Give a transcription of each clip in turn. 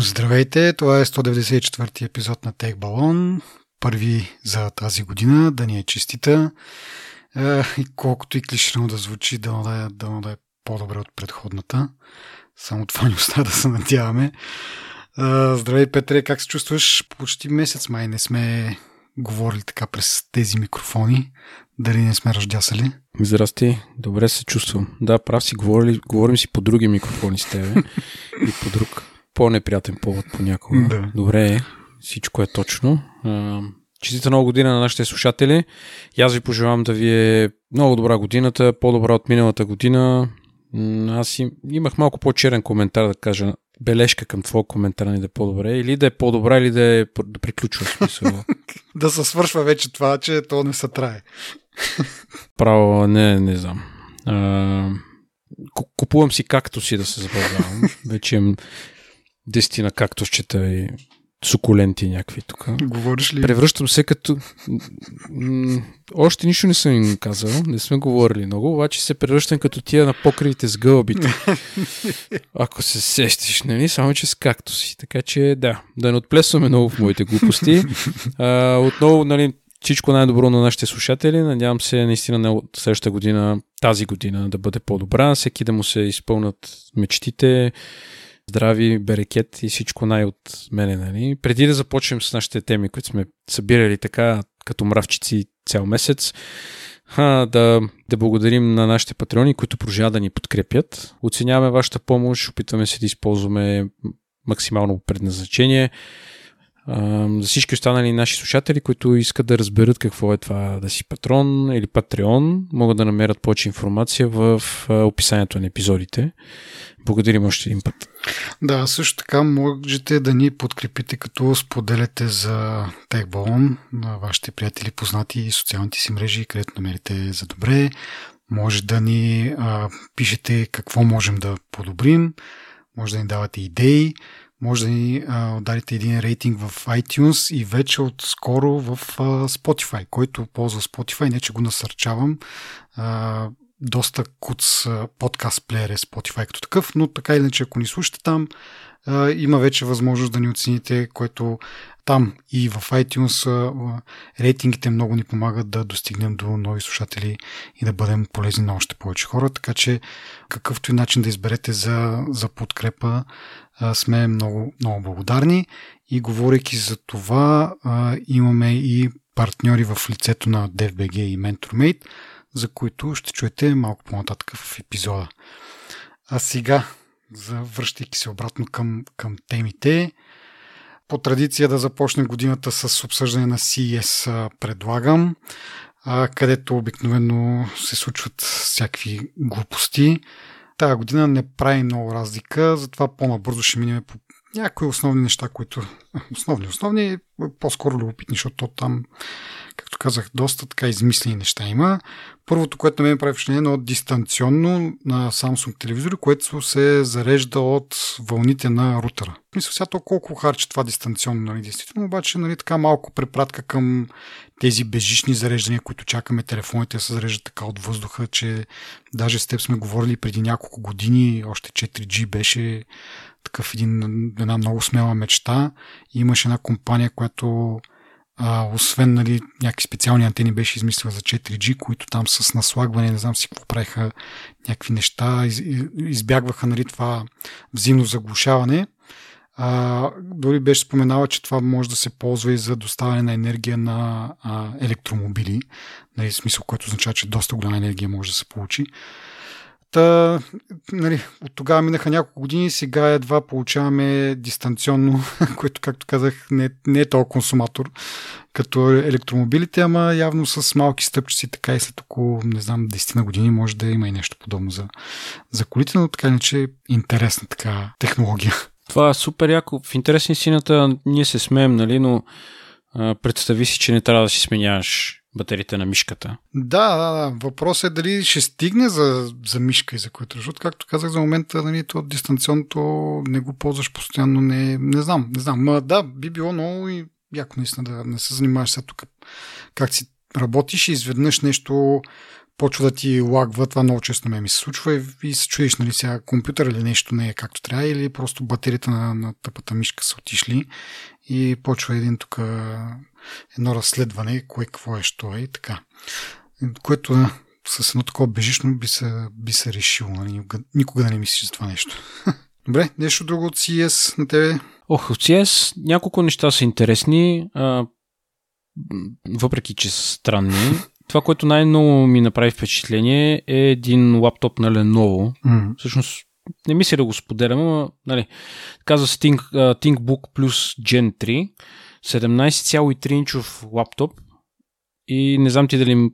Здравейте, това е 194 епизод на Тех Балон, първи за тази година, да ни е честита е, и колкото и клишено да звучи, да да е, да да е по-добре от предходната. Само това ни остава да се надяваме. Е, здравей, Петре, как се чувстваш? Почти месец май не сме говорили така през тези микрофони. Дали не сме ръждясали? Здрасти, добре се чувствам. Да, прав си, говорили, говорим си по други микрофони с тебе и по друг по-неприятен повод понякога. Да. Добре всичко е точно. Честита нова година на нашите слушатели. И аз ви пожелавам да ви е много добра годината, по-добра от миналата година. Аз им, имах малко по-черен коментар да кажа, бележка към твоя коментар ни да е по-добре. Или да е по-добра, или да, е, да приключва смисъл. да се свършва вече това, че то не се трае. Право, не, не знам. А, купувам си както си да се забавлявам. вече дестина кактусчета и сукуленти някакви тук. Говориш ли? Превръщам се като... Още нищо не съм им казал, не сме говорили много, обаче се превръщам като тия на покривите с гълбите. Ако се сещиш, нали? Само, че с кактуси. Така че, да, да не отплесваме много в моите глупости. А, отново, нали, всичко най-добро на нашите слушатели. Надявам се наистина на следващата година, тази година да бъде по-добра, всеки да му се изпълнат мечтите, здрави, берекет и всичко най от мене. Нали? Преди да започнем с нашите теми, които сме събирали така като мравчици цял месец, а, да, да благодарим на нашите патреони, които продължават да ни подкрепят. Оценяваме вашата помощ, опитваме се да използваме максимално предназначение. За всички останали наши слушатели, които искат да разберат какво е това да си патрон или патреон, могат да намерят повече информация в описанието на епизодите. Благодарим още един път. Да, също така можете да ни подкрепите, като споделяте за TechBallon на вашите приятели, познати и социалните си мрежи, където намерите за добре. Може да ни а, пишете какво можем да подобрим, може да ни давате идеи, може да ни а, ударите един рейтинг в iTunes и вече от скоро в а, Spotify, който ползва Spotify, не че го насърчавам. А, доста куц подкаст плеер е Spotify като такъв, но така или иначе, ако ни слушате там, а, има вече възможност да ни оцените, което там и в iTunes рейтингите много ни помагат да достигнем до нови слушатели и да бъдем полезни на още повече хора, така че какъвто и начин да изберете за, за подкрепа, сме много, много благодарни и говорейки за това, имаме и партньори в лицето на DFBG и MentorMate, за които ще чуете малко по-нататък в епизода. А сега, завръщайки се обратно към, към темите, по традиция да започне годината с обсъждане на CES предлагам, където обикновено се случват всякакви глупости. Тая година не прави много разлика, затова по-набързо ще минем по някои основни неща, които основни, основни, по-скоро любопитни, защото там, както казах, доста така измислени неща има. Първото, което на мен прави впечатление, е дистанционно на Samsung телевизори, което се зарежда от вълните на рутера. Мисля сега то колко харчи това дистанционно, нали, действително, обаче нали, така малко препратка към тези безжични зареждания, които чакаме телефоните се зареждат така от въздуха, че даже с теб сме говорили преди няколко години, още 4G беше такъв един, една много смела мечта. И имаше една компания, която а, освен нали, някакви специални антени беше измислила за 4G, които там с наслагване, не знам си какво правиха някакви неща, из, избягваха нали, това взаимно заглушаване. А, дори беше споменала, че това може да се ползва и за доставяне на енергия на а, електромобили, нали, смисъл, което означава, че доста голяма енергия може да се получи. Та, нали, от тогава минаха няколко години, сега едва получаваме дистанционно, което, както казах, не, не е толкова консуматор като електромобилите, ама явно с малки стъпчици, така и след около, не знам, 10 на години може да има и нещо подобно за, за колите, но така иначе е интересна така технология. Това е супер яко. В интересни сината ние се смеем, нали, но а, представи си, че не трябва да си сменяваш батериите на мишката. Да, да, да. Въпросът е дали ще стигне за, за мишка и за който, защото, както казах, за момента нали, то дистанционното не го ползваш постоянно, не, не знам, не знам. Ма да, би било много и яко наистина да не се занимаваш сега тук как си работиш и изведнъж нещо почва да ти лагва, това много често ме ми се случва и, и се чудиш, нали сега компютър или нещо не е както трябва, или просто батерията на, на тъпата мишка са отишли и почва един тук едно разследване, кое какво е, що е и така. Което да, с едно такова бежишно би се, би се решило. Нали? Никога, никога да не мислиш за това нещо. Добре, нещо друго от CES на тебе? Ох, от CES няколко неща са интересни, а, въпреки че са странни. Това, което най-много ми направи впечатление е един лаптоп на Lenovo. Mm-hmm. Всъщност, не мисля да го споделям, но нали, казва се Think, uh, ThinkBook Plus Gen 3, 17,3 инчов лаптоп и не знам ти дали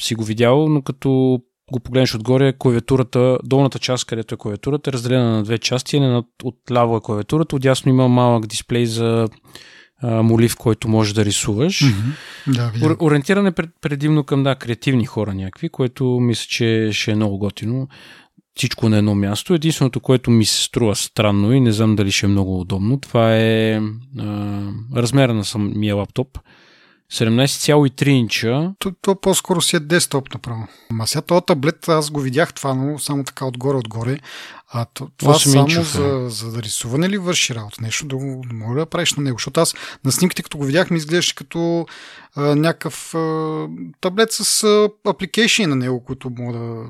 си го видял, но като го погледнеш отгоре, клавиатурата, долната част, където е клавиатурата, е разделена на две части. От отляво е клавиатурата, отясно има малък дисплей за а, молив, който можеш да рисуваш. Mm-hmm. Да, Ориентиран е пред, предимно към да, креативни хора някакви, което мисля, че ще е много готино. Всичко на едно място. Единственото, което ми се струва странно и не знам дали ще е много удобно, това е а, размера на самия лаптоп. 17,3 инча. То, то по-скоро си е десктоп направо. Ма сега този таблет, аз го видях това, но само така отгоре-отгоре. А това само инчов, за, за да рисуване ли върши работа? Нещо да го мога да правиш на него? Защото аз на снимките, като го видях, ми изглеждаше като а, някакъв а, таблет с апликейшн на него, които мога да...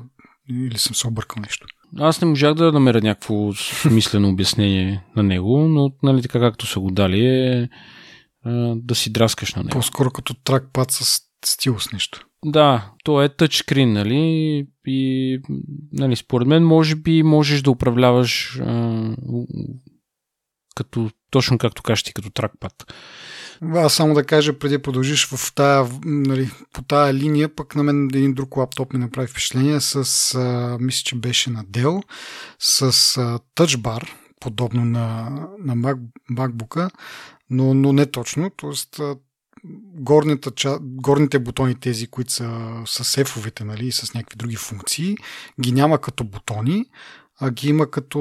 Или съм се объркал нещо. Аз не можах да намеря някакво смислено обяснение на него, но нали така както са го дали е да си драскаш на него. По-скоро като тракпад с стилус нещо. Да, то е тъчскрин, нали? И, нали, според мен, може би можеш да управляваш а, като, точно както кажеш ти, като тракпад. Аз само да кажа, преди продължиш в тая, нали, по тая линия, пък на мен един друг лаптоп ми направи впечатление с, а, мисля, че беше на Dell, с а, тъчбар, подобно на, на Mac, MacBook, но, но не точно. Тоест, горните, горните бутони, тези, които са с сефовете нали, с някакви други функции, ги няма като бутони, а ги има като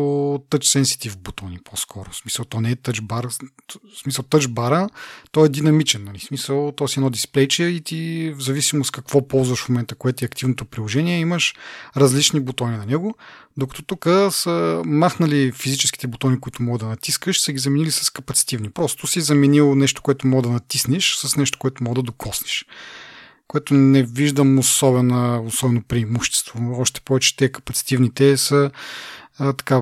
touch sensitive бутони по-скоро. В смисъл, то не е touch bar. В смисъл, touch бара, то е динамичен. Нали? В смисъл, то си едно дисплейче и ти в зависимост какво ползваш в момента, което е активното приложение, имаш различни бутони на него. Докато тук са махнали физическите бутони, които мога да натискаш, са ги заменили с капацитивни. Просто си заменил нещо, което мога да натиснеш, с нещо, което мога да докоснеш което не виждам особено, особено преимущество. Още повече те капацитивните са а, така,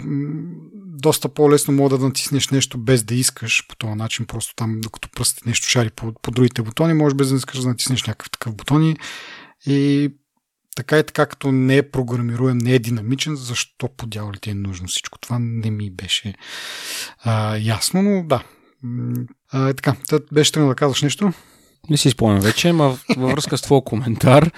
доста по-лесно мога да натиснеш нещо без да искаш по този начин, просто там, докато пръстите нещо шари по, по другите бутони, може без да искаш да натиснеш някакъв такъв бутон и така и така, като не е програмируем, не е динамичен, защо по дяволите е нужно всичко това, не ми беше а, ясно, но да. А, така, беше тръгнал да казваш нещо? Не си спомням вече, но във връзка с твой коментар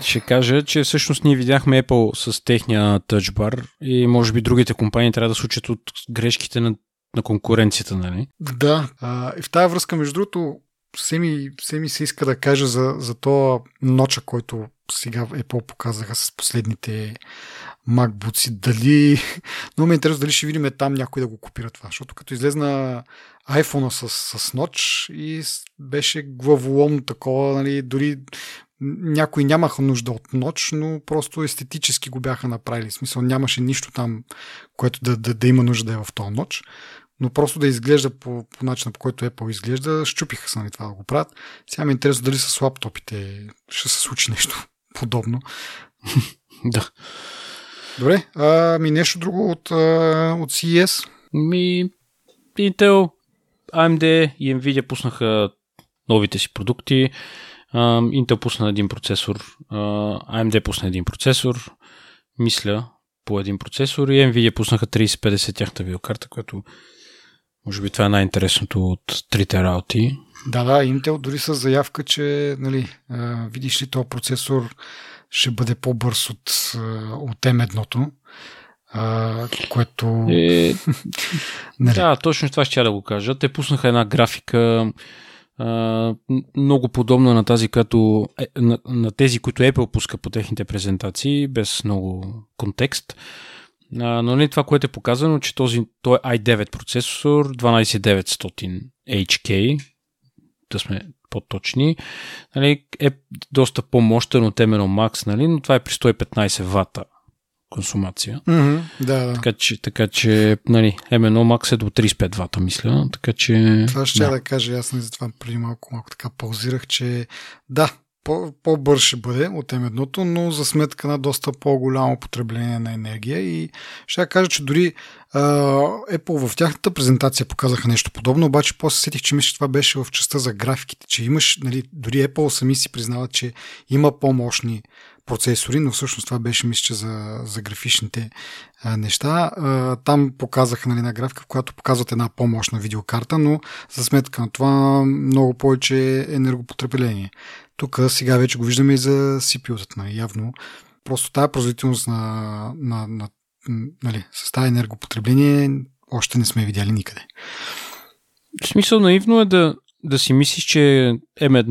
ще кажа, че всъщност ние видяхме Apple с техния Touch Bar и може би другите компании трябва да се учат от грешките на, на конкуренцията, нали? Да, а, и в тази връзка, между другото, все ми, все ми се иска да кажа за, за то ноча, който сега Apple показаха с последните MacBooks. Дали, много ме е интересно дали ще видим там някой да го копира това, защото като излезна iPhone с, с Notch и беше главоломно такова, нали, дори някои нямаха нужда от ноч, но просто естетически го бяха направили. В смисъл нямаше нищо там, което да, да, да има нужда да е в този ноч. Но просто да изглежда по, по начина, по който Apple изглежда, щупиха се на това да го правят. Сега ми е интересно дали с лаптопите ще се случи нещо подобно. да. Добре, а, ми нещо друго от, от CES? Ми, Intel AMD и Nvidia пуснаха новите си продукти. Intel пусна един процесор, AMD пусна един процесор, мисля по един процесор и Nvidia пуснаха 3050 тяхната видеокарта, което може би това е най-интересното от трите работи. Да, да, Intel дори с заявка, че нали, видиш ли този процесор ще бъде по-бърз от, от M1-то. Uh, което... Е... нали? Да, точно това ще да го кажа. Те пуснаха една графика uh, много подобна на тази, като е, на, на тези, които Apple пуска по техните презентации, без много контекст. Uh, но не това, което е показано, че този, той е i9 процесор, 12900 HK, да сме по-точни, нали, е доста по-мощен от M1 Max, нали, но това е при 115 вата консумация. Mm-hmm, да, да. Така че, така че нали, M1 Max е до 35 вата, мисля. Така че, това ще да. да кажа, аз не затова преди малко, малко така паузирах, че да, по- по-бърз ще бъде от M1, но за сметка на доста по-голямо потребление на енергия и ще кажа, че дори uh, Apple в тяхната презентация показаха нещо подобно, обаче после сетих, че мисля, че това беше в частта за графиките, че имаш, нали, дори Apple сами си признават, че има по-мощни процесори, но всъщност това беше, мисля, че за, за графичните а, неща. А, там показаха нали, на графика, в която показват една по-мощна видеокарта, но за сметка на това много повече енергопотребление. Тук сега вече го виждаме и за CPU-тата. Нали, явно просто тази производителност на, на, на, нали, с тази енергопотребление още не сме видяли никъде. В смисъл наивно е да, да си мислиш, че M1,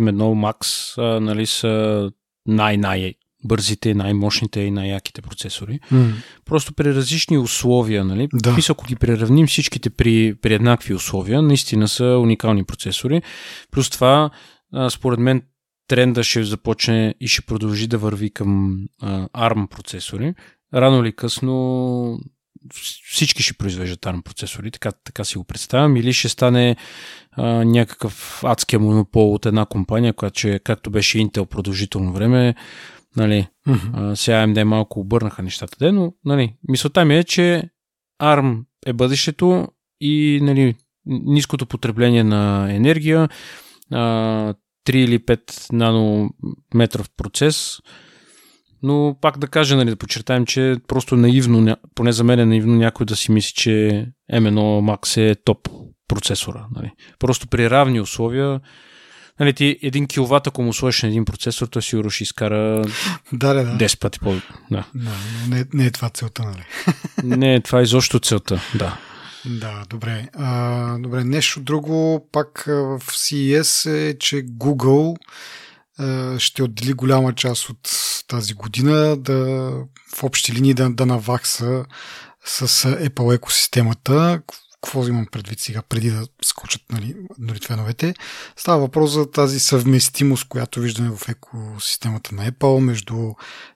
M1 Max а, нали, са най-най бързите, най-мощните и най-яките процесори. Mm. Просто при различни условия, нали? Да. Мисля, ако ги преравним всичките при, при еднакви условия, наистина са уникални процесори. Плюс това, а, според мен, тренда ще започне и ще продължи да върви към а, ARM процесори. Рано или късно всички ще произвеждат ARM процесори, така, така си го представям, или ще стане а, някакъв адския монопол от една компания, която че, както беше Intel продължително време, нали, Mm-hmm. а, сега AMD малко обърнаха нещата, де, но нали, мисълта ми е, че ARM е бъдещето и нали, ниското потребление на енергия, а, 3 или 5 нанометров процес, но пак да кажа, нали, да подчертаем, че просто наивно, поне за мен е наивно някой да си мисли, че M1 Max е топ процесора. Нали. Просто при равни условия Нали, ти един киловатт, ако му сложиш на един процесор, той сигурно ще изкара Да, да, да. 10 пъти по... Да. да не, не е това целта, нали? Не, това е изобщо целта, да. Да, добре. А, добре, нещо друго пак в CES е, че Google ще отдели голяма част от тази година да в общи линии да, да навакса с Apple екосистемата. Какво имам предвид сега, преди да скочат нали, дори феновете? Става въпрос за тази съвместимост, която виждаме в екосистемата на Apple между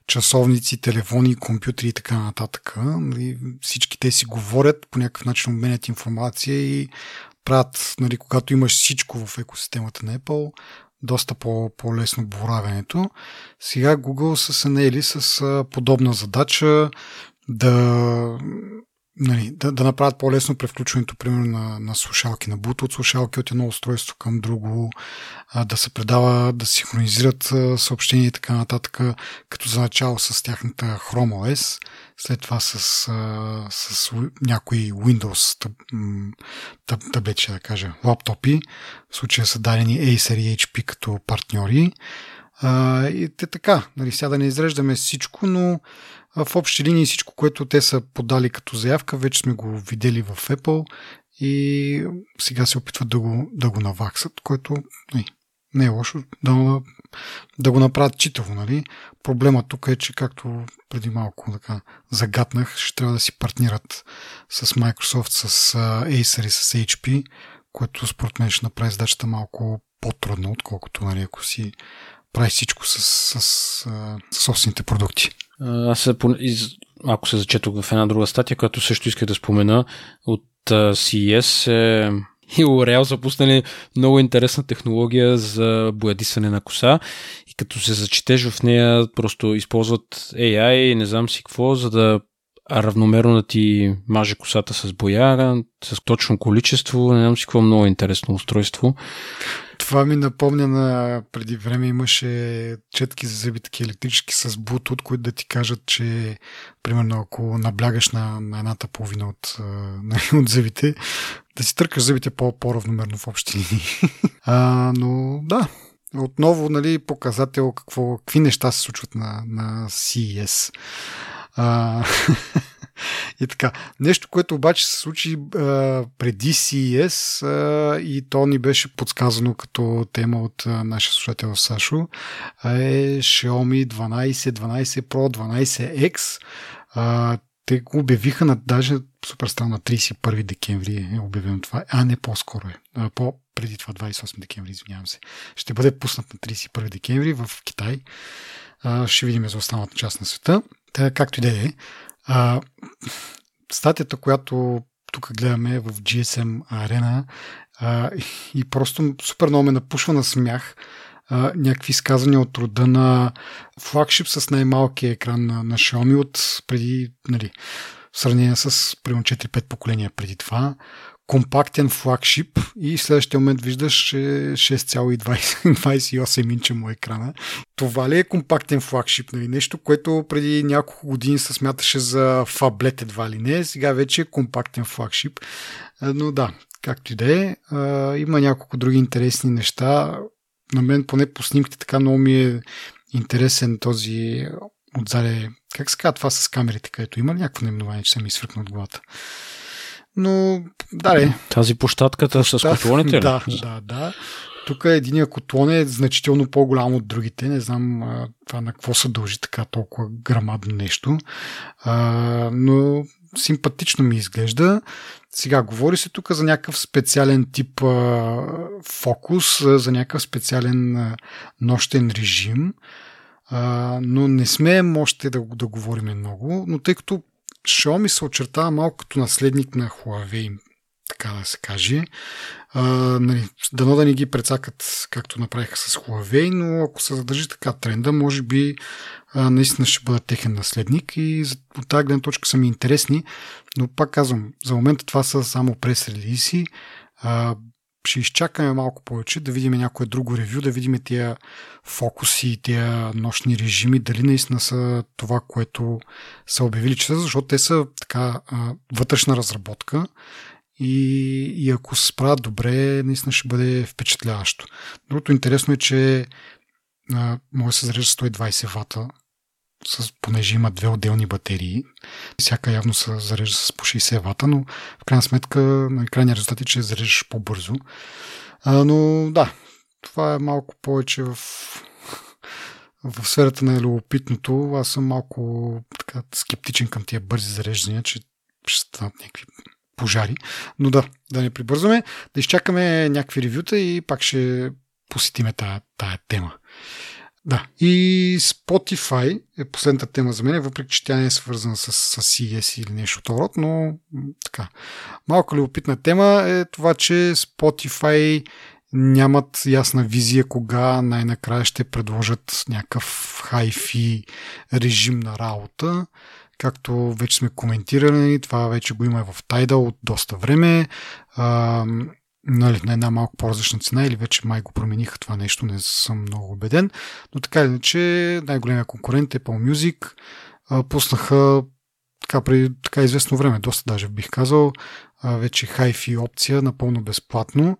часовници, телефони, компютри и така нататък. Нали, всички те си говорят, по някакъв начин обменят информация и правят, нали, когато имаш всичко в екосистемата на Apple, доста по- по-лесно боравенето. Сега Google са се наели с подобна задача да, нали, да, да направят по-лесно превключването, примерно, на, на слушалки, на Bluetooth слушалки от едно устройство към друго, а, да се предава, да синхронизират а, съобщения и така нататък, като за начало с тяхната Chrome OS, след това с, а, с някои Windows таб, таб, таблетче, да кажа, лаптопи. В случая са дадени Acer и HP като партньори. А, и те така, нали, сега да не изреждаме всичко, но в общи линии всичко, което те са подали като заявка, вече сме го видели в Apple и сега се опитват да го, да го наваксат, което не, не е лошо да, да го направят читаво. Нали? Проблема тук е, че както преди малко така загатнах, ще трябва да си партнират с Microsoft, с Acer и с HP, което според мен ще направи задачата малко по-трудно, отколкото нали, ако си прави всичко с, с, с, с собствените продукти. Аз ако се зачетох в една друга статия, която също иска да спомена от CES е и L'Oreal са пуснали много интересна технология за боядисане на коса и като се зачетеш в нея, просто използват AI, не знам си какво, за да равномерно да ти маже косата с боя, с точно количество, не знам си какво много интересно устройство. Това ми напомня на преди време имаше четки за зъби, такива електрически с Bluetooth, които да ти кажат, че примерно ако наблягаш на, на едната половина от, от зъбите, да си търкаш зъбите по, по-равномерно в общи линии. но да, отново нали, показател какво, какви неща се случват на, на CES. А, и така. Нещо, което обаче се случи а, преди CES а, и то ни беше подсказано като тема от а, нашия слушател Сашо, е Xiaomi 12, 12 Pro, 12X. А, те го обявиха на даже супер странно на 31 декември е обявено това. А, не по-скоро е. А, по преди това 28 декември, извинявам се. Ще бъде пуснат на 31 декември в Китай. А, ще видим за останалата част на света. Та, както и да е. Статията, която тук гледаме в GSM арена а, и просто супер много ме напушва на смях а, някакви изказания от рода на флагшип с най-малкия екран на, на Xiaomi от преди, нали, в сравнение с примерно 4-5 поколения преди това, компактен флагшип и в следващия момент виждаш 6,28 инча му екрана. Това ли е компактен флагшип? Нали? Нещо, което преди няколко години се смяташе за фаблет едва ли не, сега вече е компактен флагшип. Но да, както и да е, има няколко други интересни неща. На мен поне по снимките така много ми е интересен този отзаде. Как се казва това с камерите, където има ли някакво наименование, че се ми свъркна от главата? Но, да, ли. Тази площадката с котлоните Да, да, да. Тук единия котлон е значително по-голям от другите. Не знам а, това на какво се дължи така толкова грамадно нещо. А, но симпатично ми изглежда. Сега говори се тук за някакъв специален тип а, фокус, за някакъв специален а, нощен режим. А, но не смеем още да, да говорим много, но тъй като Xiaomi се очертава малко като наследник на Huawei, така да се каже. А, нали, дано да не ги прецакат, както направиха с Huawei, но ако се задържи така тренда, може би а, наистина ще бъда техен наследник и от тази гледна точка са ми интересни, но пак казвам, за момента това са само прес-релизи. А, ще изчакаме малко повече, да видим някое друго ревю, да видим тия фокуси и тия нощни режими, дали наистина са това, което са обявили, че са, защото те са така вътрешна разработка и, и ако се справят добре, наистина ще бъде впечатляващо. Другото интересно е, че а, може да се зарежда 120 вата с, понеже има две отделни батерии. Всяка явно се зарежда с по 60 вата, но в крайна сметка на крайния резултат е, че зареждаш по-бързо. А, но да, това е малко повече в, в сферата на любопитното. Аз съм малко така, скептичен към тия бързи зареждания, че ще станат някакви пожари. Но да, да не прибързваме, да изчакаме някакви ревюта и пак ще посетиме тая, тая тема. Да. И Spotify е последната тема за мен, въпреки че тя не е свързана с, с CES или нещо от род, но така. Малко любопитна тема е това, че Spotify нямат ясна визия кога най-накрая ще предложат някакъв хай-фи режим на работа. Както вече сме коментирали, това вече го има в Tidal от доста време нали, на една малко по-различна цена или вече май го промениха това нещо, не съм много убеден. Но така иначе, най-големия конкурент е Apple Music. пуснаха така преди така известно време, доста даже бих казал, вече hi-fi опция напълно безплатно.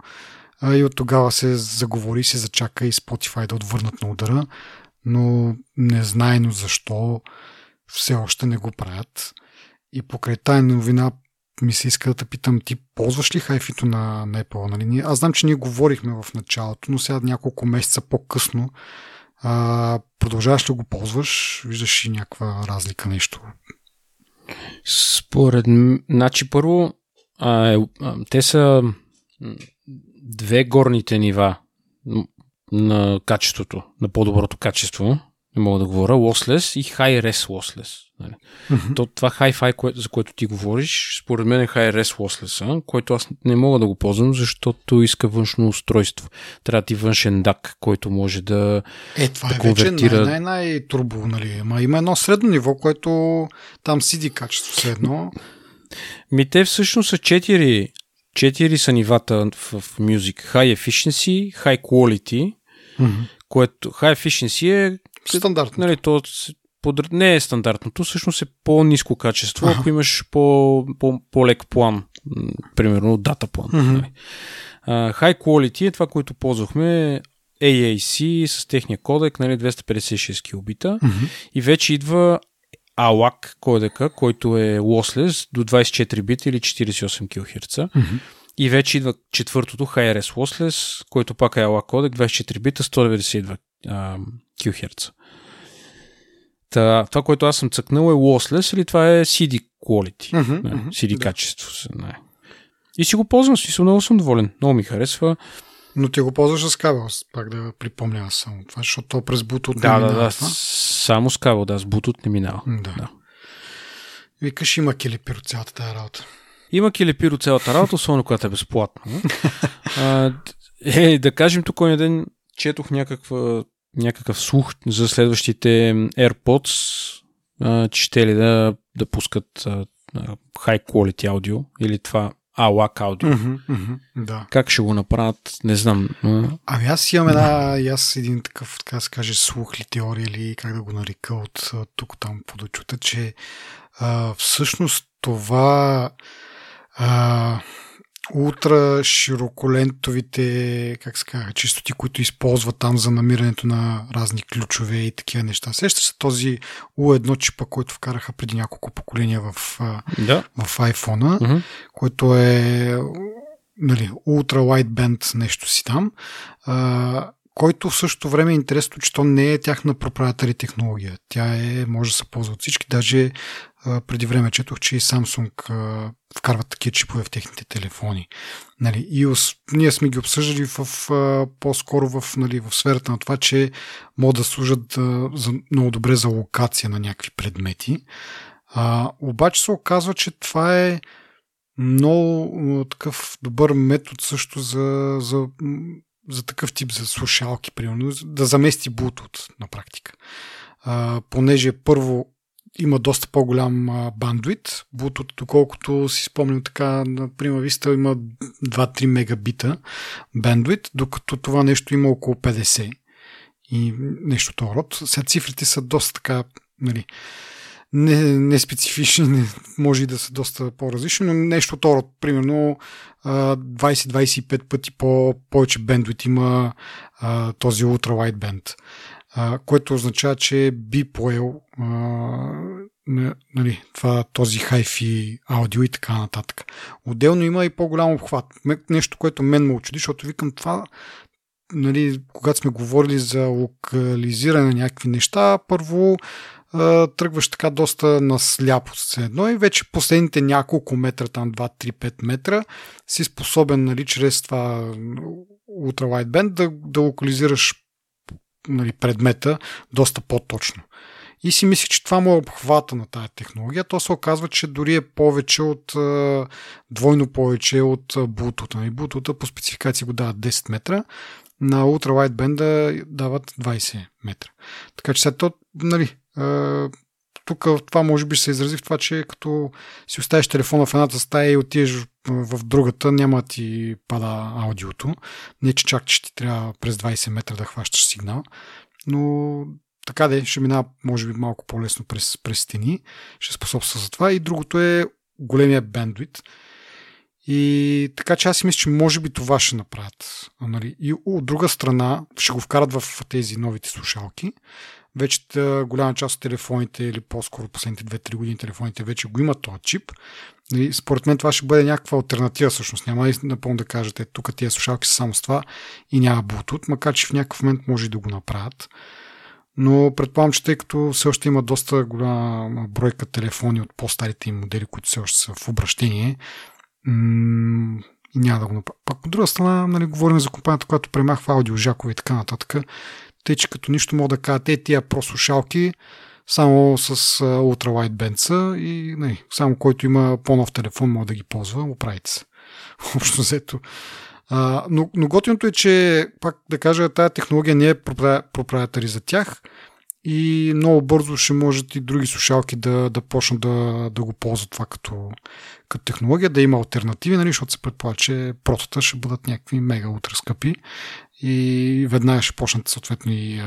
и от тогава се заговори, се зачака и Spotify да отвърнат на удара, но незнайно защо все още не го правят. И покрай тая новина ми се иска да те питам, ти ползваш ли хайфито на, на Apple? Нали? Аз знам, че ние говорихме в началото, но сега няколко месеца по-късно а, продължаваш ли го ползваш? Виждаш ли някаква разлика, нещо? Според... Значи първо, а, е, а, те са две горните нива на качеството, на по-доброто качество не мога да говоря, lossless и high-res lossless. Нали? Mm-hmm. То, това hi-fi, за което ти говориш, според мен е high-res lossless, който аз не мога да го ползвам, защото иска външно устройство. Трябва ти външен DAC, който може да Е, това да е конвертира... вече най- най- турбо, нали? Ма има едно средно ниво, което там CD качество все едно. Ми те всъщност са четири четири са нивата в, в Music. High Efficiency, High Quality, mm-hmm. което High Efficiency е Стандартно. Нали, то под... не е стандартното, всъщност е по-низко качество, ага. ако имаш по, по, по-лек план, примерно дата план. Mm-hmm. Нали. Uh, high quality е това, което ползвахме AAC с техния кодек, нали, 256 килобита mm-hmm. и вече идва ALAC кодека, който е lossless до 24 бита или 48 кГц. Mm-hmm. И вече идва четвъртото HRS Lossless, който пак е ALAC кодек, 24 бита, 192 кГц. Та, това, което аз съм цъкнал е lossless или това е CD quality. Да, мгм, CD да. качество се знае. И си го ползвам, си много съм доволен. Много ми харесва. Но ти го ползваш с кабел, пак да припомня аз само това, защото то през Bluetooth Да, не да, минава да. това. Само с кабел, да, с Bluetooth не минава. Да. Да. Викаш, има келепир от цялата тази работа. Има келепир от цялата работа, особено когато е безплатно. а, е, да кажем, тук оня ден четох някаква, някакъв слух за следващите AirPods, а, че ще ли да, да пускат а, high quality аудио или това AWAC аудио. Мгм, мгм, Да. Как ще го направят, не знам. но- Ами аз имам една, и аз един такъв, така се каже, слух ли теория или как да го нарека от тук там подочута, че а, всъщност това а, ултра широколентовите, как се казва, чистоти, които използват там за намирането на разни ключове и такива неща. Сещаш се този U1 чипа, който вкараха преди няколко поколения в, Да. в iPhone-а Мгм. който е нали, Ultra Wideband нещо си там, а, който в същото време е интересно, че то не е тяхна проприетари технология. Тя е, може да се ползва от всички. Даже преди време четох, че и Samsung вкарват такива чипове в техните телефони. Нали, ос, ние сме ги обсъждали в, по-скоро в, нали, в сферата на това, че могат да служат за, много добре за локация на някакви предмети. А, обаче се оказва, че това е много такъв добър метод също за, за, за такъв тип за слушалки, примерно, да замести Bluetooth на практика. А, понеже първо има доста по-голям бандвит. Bluetooth, доколкото си спомням така, на Prima Vista има 2-3 мегабита бандвит, докато това нещо има около 50 и нещо този род. Сега цифрите са доста така, нали, не, не специфични, не, може и да са доста по-различни, но нещо от род. Примерно а, 20-25 пъти по, повече бендвит има а, този Ultra Wideband, което означава, че би поел а, на- нали, това, този hi-fi аудио и така нататък. Отделно има и по-голям обхват. Нещо, което мен ме очуди, защото викам това нали, когато сме говорили за локализиране на някакви неща, първо тръгваш така доста насляпо с едно и вече последните няколко метра, там 2-3-5 метра, си способен, нали, чрез това Wideband да, да локализираш нали, предмета доста по-точно. И си мислих, че това му е обхвата на тая технология. То се оказва, че дори е повече от двойно повече от Bluetooth. Нали, Bluetooth по спецификация го дават 10 метра, на Ultra дават 20 метра. Така че сега то, нали, тук това може би се изрази в това, че като си оставиш телефона в едната стая и отидеш в другата, няма ти пада аудиото. Не, че чак, че ти трябва през 20 метра да хващаш сигнал, но така де, ще минава, може би, малко по-лесно през, през стени, ще способства за това. И другото е големия бендвит. И така че аз си мисля, че може би това ще направят. Нали? И от друга страна ще го вкарат в тези новите слушалки. Вече голяма част от телефоните, или по-скоро последните 2-3 години телефоните вече го имат този чип. И според мен това ще бъде някаква альтернатива всъщност. Няма и напълно да кажете, тук тия слушалки са само с това и няма Bluetooth, макар че в някакъв момент може и да го направят. Но предполагам, че тъй като все още има доста голяма бройка телефони от по-старите им модели, които все още са в обращение, и няма да го направя. Пак от друга страна, нали, говорим за компанията, която премахва аудиожакове и така нататък. Тъй, че като нищо мога да кажат, е тия прослушалки само с са и нали, само който има по-нов телефон може да ги ползва, оправите се. Общо взето. А, но, но готиното е, че пак да кажа, тази технология не е проприятари за тях и много бързо ще можат и други слушалки да, да почнат да, да го ползват това като, като технология, да има альтернативи, нали, защото се предполага, че протата ще бъдат някакви мега утра скъпи и веднага ще почнат съответно и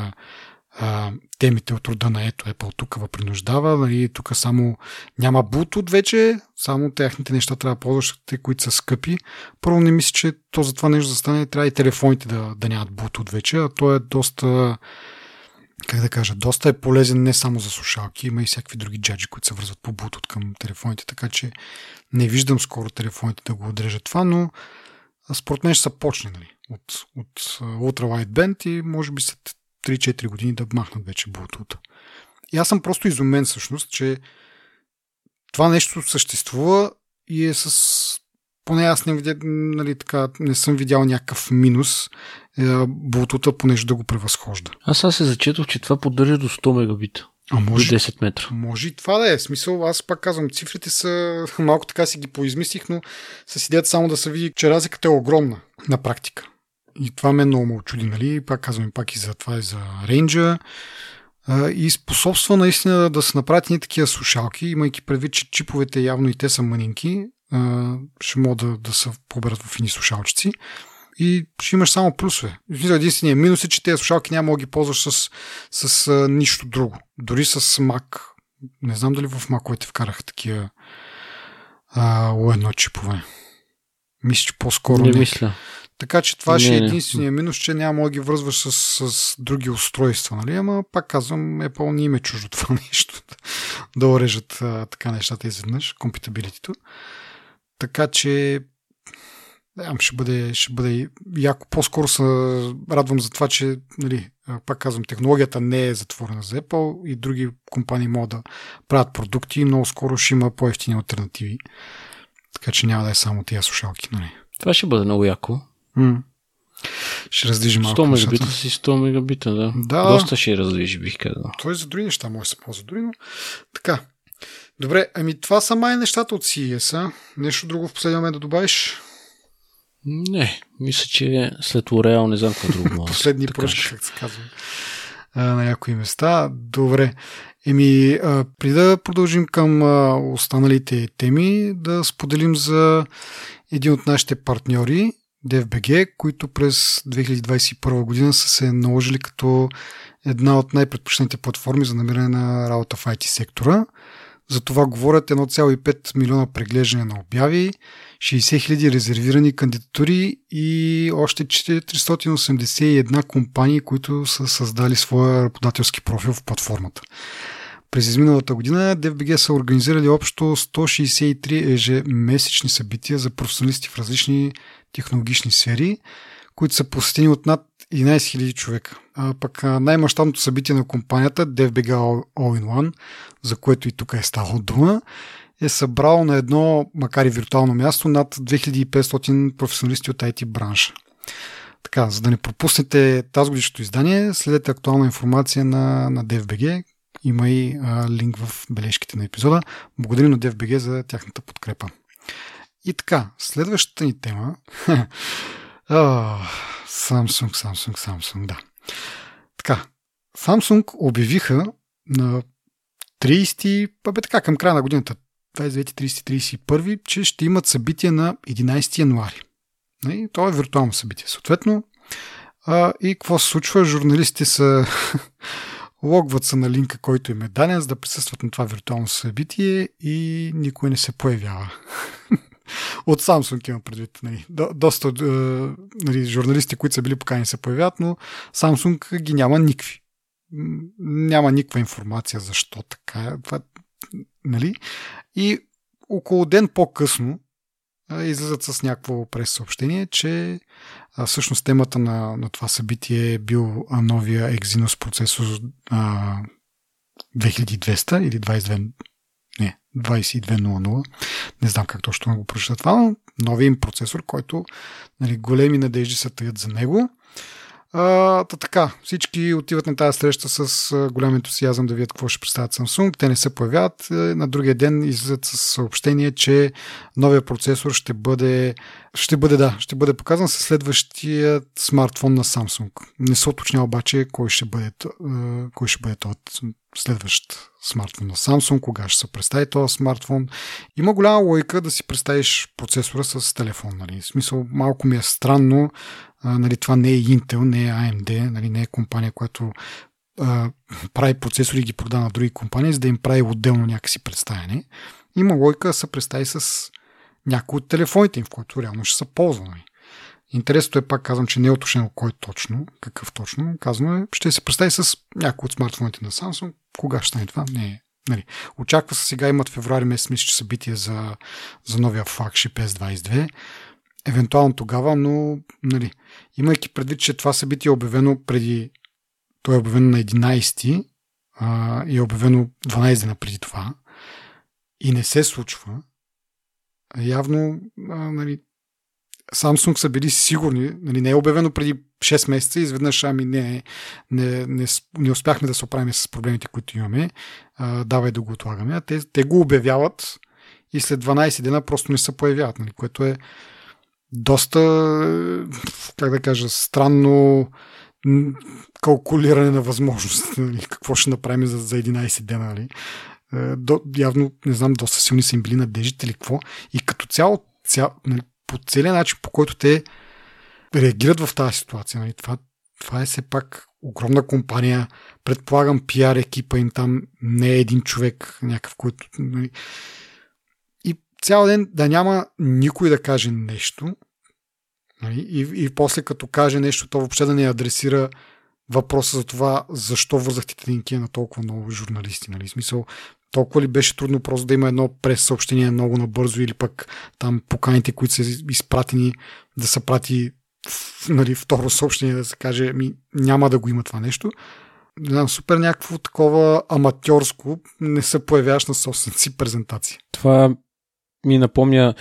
темите от рода на ето Apple тук ва принуждава, нали, тук само няма Bluetooth вече, само техните неща трябва да ползваш, които са скъпи. Първо не мисля, че то за това нещо да стане, трябва и телефоните да, да нямат Bluetooth вече, а то е доста как да кажа, доста е полезен не само за слушалки, има и всякакви други джаджи, които се връзват по Bluetooth към телефоните, така че не виждам скоро телефоните да го отрежат това, но според мен ще се почне нали, от, от Ultra Wideband и може би след 3-4 години да махнат вече Bluetooth. И аз съм просто изумен всъщност, че това нещо съществува и е с... Поне аз не, видя, нали, така, не съм видял някакъв минус е, Bluetooth, понеже да го превъзхожда. Аз аз се зачетох, че това поддържа до 100 мегабита. А може, До 10 метра. може и това да е. В Смисъл, аз пак казвам, цифрите са малко така си ги поизмислих, но с идеята само да се види, че разликата е огромна на практика. И това ме много ме очуди, нали? Пак казвам пак и за това и за рейнджа. И способства наистина да се направят ни такива слушалки, имайки предвид, че чиповете явно и те са мънинки, ще могат да, да се поберат в ини слушалчици и ще имаш само плюсове. Единственият минус е, че тези слушалки няма да ги ползваш с, с а, нищо друго. Дори с Mac. Не знам дали в Mac вкараха такива а, U1 чипове. Мисля, че по-скоро Не не. мисля. Така че това Не, ще е единствения минус, че няма да ги връзваш с, с други устройства, нали? Ама пак казвам, Apple не им е чуждо това нещо. да урежат а, така нещата изведнъж, компатибилитито. Така че ам, ще бъде, ще бъде яко. По-скоро се радвам за това, че, нали, пак казвам, технологията не е затворена за Apple и други компании могат да правят продукти много скоро ще има по-ефтини альтернативи. Така че няма да е само тия слушалки, нали? Това ще бъде много яко. М. Ще раздвижи малко 100 нещата. мегабита си 100 мегабита, да. Да. Доста ще раздвижи, бих казал. Той за други неща може да се ползва дори, но така. Добре, ами това са май нещата от CES-а. Нещо друго в последния момент да добавиш? Не, мисля, че след L'Oreal не знам какво друго. Последни да поръчки, кажа. как се казва, на някои места. Добре. Еми, преди да продължим към останалите теми, да споделим за един от нашите партньори, DFBG, които през 2021 година са се наложили като една от най-предпочитаните платформи за намиране на работа в IT сектора. За това говорят 1,5 милиона преглеждания на обяви, 60 хиляди резервирани кандидатури и още 481 компании, които са създали своя работодателски профил в платформата. През изминалата година DFBG са организирали общо 163 ежемесечни събития за професионалисти в различни технологични сфери, които са посетени от над 11 000 човека. А пък най-мащабното събитие на компанията DFBG All in One, за което и тук е ставало дума, е събрал на едно, макар и виртуално място, над 2500 професионалисти от IT бранша. Така, за да не пропуснете тази годишното издание, следете актуална информация на, на DFBG. Има и а, линк в бележките на епизода. Благодарим на DFBG за тяхната подкрепа. И така, следващата ни тема. О, Samsung, Samsung, Samsung, да. Така, Samsung обявиха на 30, а бе така, към края на годината, 29, 30, 31, че ще имат събитие на 11 януари. И това е виртуално събитие. Съответно, а, и какво се случва? Журналистите са логват се на линка, който им е даден, за да присъстват на това виртуално събитие и никой не се появява. От Samsung имам предвид. Нали. До, доста е, нали, журналисти, които са били покани се появяват, но Samsung ги няма никакви. М, Няма никаква информация защо така. е. Нали? И около ден по-късно излизат с някакво прес-съобщение, че а, всъщност темата на, на това събитие е бил новия Exynos процесор а, 2200 или 22 не, 2200. Не знам как точно го прочета това, но новия им процесор, който нали, големи надежди се таят за него. А, та така, всички отиват на тази среща с голям ентусиазъм да видят какво ще представят Samsung. Те не се появяват. Е, На другия ден излизат с съобщение, че новия процесор ще бъде, ще бъде, да, ще бъде показан със следващия смартфон на Samsung. Не се уточня обаче кой ще бъде, е, кой ще бъде този следващ смартфон на Samsung, кога ще се представи този смартфон. Има голяма логика да си представиш процесора с телефон. Нали? В смисъл, малко ми е странно а, нали, това не е Intel, не е AMD, нали, не е компания, която а, прави процесори и ги продава на други компании, за да им прави отделно някакси представяне. Има логика да се представи с някои от телефоните им, в които реално ще са ползвани. Интересното е, пак казвам, че не е уточнено кой точно, какъв точно. Казано е, ще се представи с някои от смартфоните на Samsung. Кога ще стане това? Не е. Нали. Очаква се сега имат февруари месец, мисля, че събитие за, за новия флагшип S22 евентуално тогава, но нали, имайки предвид, че това събитие е обявено преди, то е обявено на 11 а, и е обявено 12 дена преди това и не се случва, явно а, нали, Samsung са били сигурни, нали, не е обявено преди 6 месеца, изведнъж ами не, не, не, не успяхме да се оправим с проблемите, които имаме, а, давай да го отлагаме. А те, те го обявяват и след 12 дена просто не се появяват, нали, което е доста, как да кажа, странно калкулиране на възможности. Нали, какво ще направим за, за 11 дена. Нали. Е, до, явно, не знам, доста силни са им били надеждите или какво. И като цяло, цял, нали, по целият начин, по който те реагират в тази ситуация. Нали, това, това е все пак огромна компания. Предполагам, пиар екипа им там не е един човек, някакъв, който. Нали, и цял ден да няма никой да каже нещо. Нали, и, и после като каже нещо, то въобще да не адресира въпроса за това защо вързахте тенки на толкова много журналисти. Нали? Смисъл, толкова ли беше трудно просто да има едно прес съобщение много набързо или пък там поканите, които са изпратени да се прати нали, второ съобщение да се каже ми, няма да го има това нещо. Не знам, супер някакво такова аматьорско не се появяваш на собствената си презентация. Това ми напомня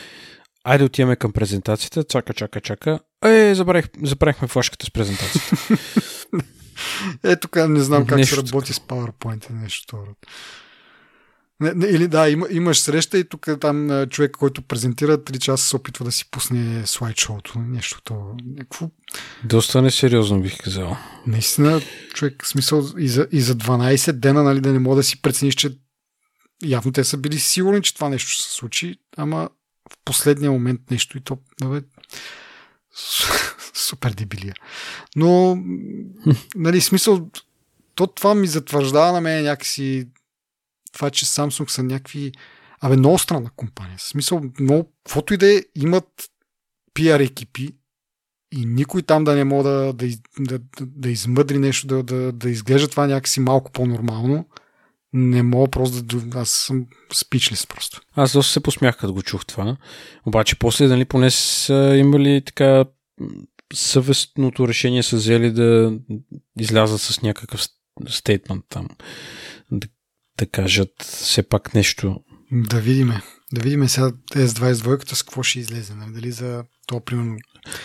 Айде отиваме към презентацията. Чака, чака, чака. Е, забравих, забравихме флашката с презентацията. Ето тук не знам как нещо се работи с PowerPoint нещо. Не, не, или да, има, имаш среща и тук там човек, който презентира 3 часа се опитва да си пусне слайдшоуто. Нещо то. Някакво... Доста несериозно бих казал. Наистина, човек, смисъл и за, и за 12 дена, нали, да не мога да си прецениш, че явно те са били сигурни, че това нещо ще се случи, ама в последния момент нещо и то бе, супер дебилия. Но, нали, смисъл, то това ми затвърждава на мен някакси това, че Samsung са някакви абе, много странна компания. В смисъл, много, каквото и да е, имат PR екипи и никой там да не може да, да, да, да, да измъдри нещо, да, да, да изглежда това някакси малко по-нормално не мога просто да... Аз съм спичлес просто. Аз доста се посмях, като го чух това. Обаче после, нали, поне са имали така съвестното решение са взели да излязат с някакъв стейтмент там. Да, кажат все пак нещо. Да видиме. Да видим сега S22 с какво ще излезе. Нали? Дали за то, примерно...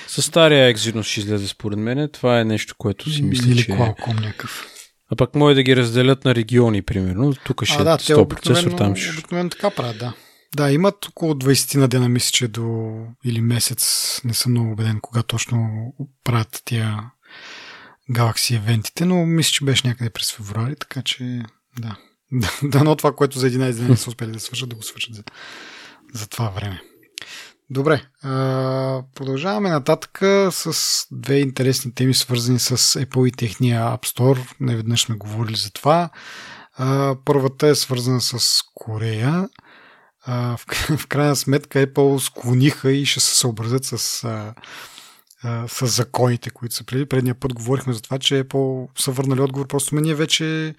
С стария Exynos ще излезе според мен. Това е нещо, което си мисля, Или че... Qualcomm някакъв. А пък може да ги разделят на региони, примерно. Тук ще а, да, 100 процесор, там ще... Обикновено така правят, да. Да, имат около 20 на дена, мисля, че до или месец, не съм много убеден кога точно правят тия Galaxy евентите, но мисля, че беше някъде през февруари, така че да. Дано това, което за 11 дни не са успели да свършат, да го свършат за, за това време. Добре, продължаваме нататък с две интересни теми, свързани с Apple и техния App Store. Не веднъж сме говорили за това. Първата е свързана с Корея. В крайна сметка Apple склониха и ще се съобразят с а, с законите, които са преди. Предния път говорихме за това, че е по са върнали отговор. Просто ние вече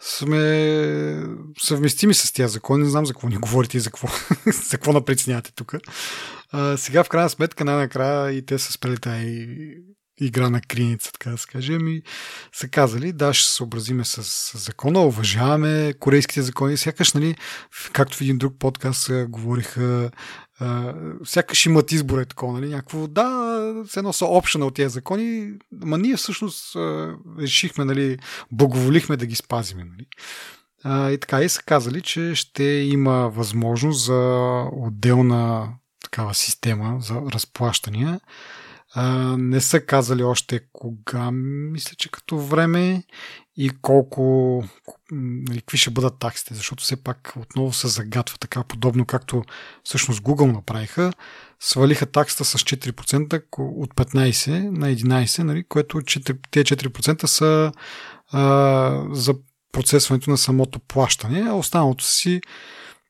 сме съвместими с тия закони. Не знам за какво ни говорите и за какво, за какво напреценявате тук. сега в крайна сметка най-накрая и те са спрели тази игра на криница, така да се каже, ами са казали, да, ще се съобразиме с, с закона, уважаваме корейските закони. Сякаш, нали, както в един друг подкаст говориха Uh, сякаш имат избор е такова, нали? Някакво, да, все едно са опшена от тези закони, ма ние всъщност uh, решихме, нали, благоволихме да ги спазиме, нали? Uh, и така и са казали, че ще има възможност за отделна такава система за разплащания, а, не са казали още кога, мисля, че като време и колко, нали, какви ще бъдат таксите, защото все пак отново се загатва така подобно, както всъщност Google направиха. Свалиха таксата с 4% от 15 на 11, нали, което 4, тези 4% са а, за процесването на самото плащане, а останалото си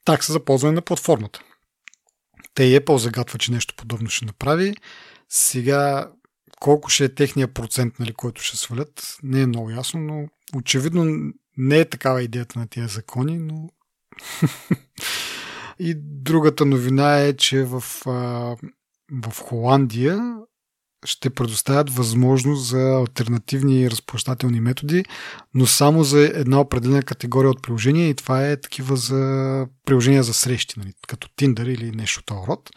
такса за ползване на платформата. Те и Apple загатва, че нещо подобно ще направи. Сега, колко ще е техния процент, нали, който ще свалят, не е много ясно, но очевидно не е такава идеята на тия закони, но... И другата новина е, че в, в Холандия ще предоставят възможност за альтернативни разплащателни методи, но само за една определена категория от приложения и това е такива за приложения за срещи, нали, като Tinder или нещо този род.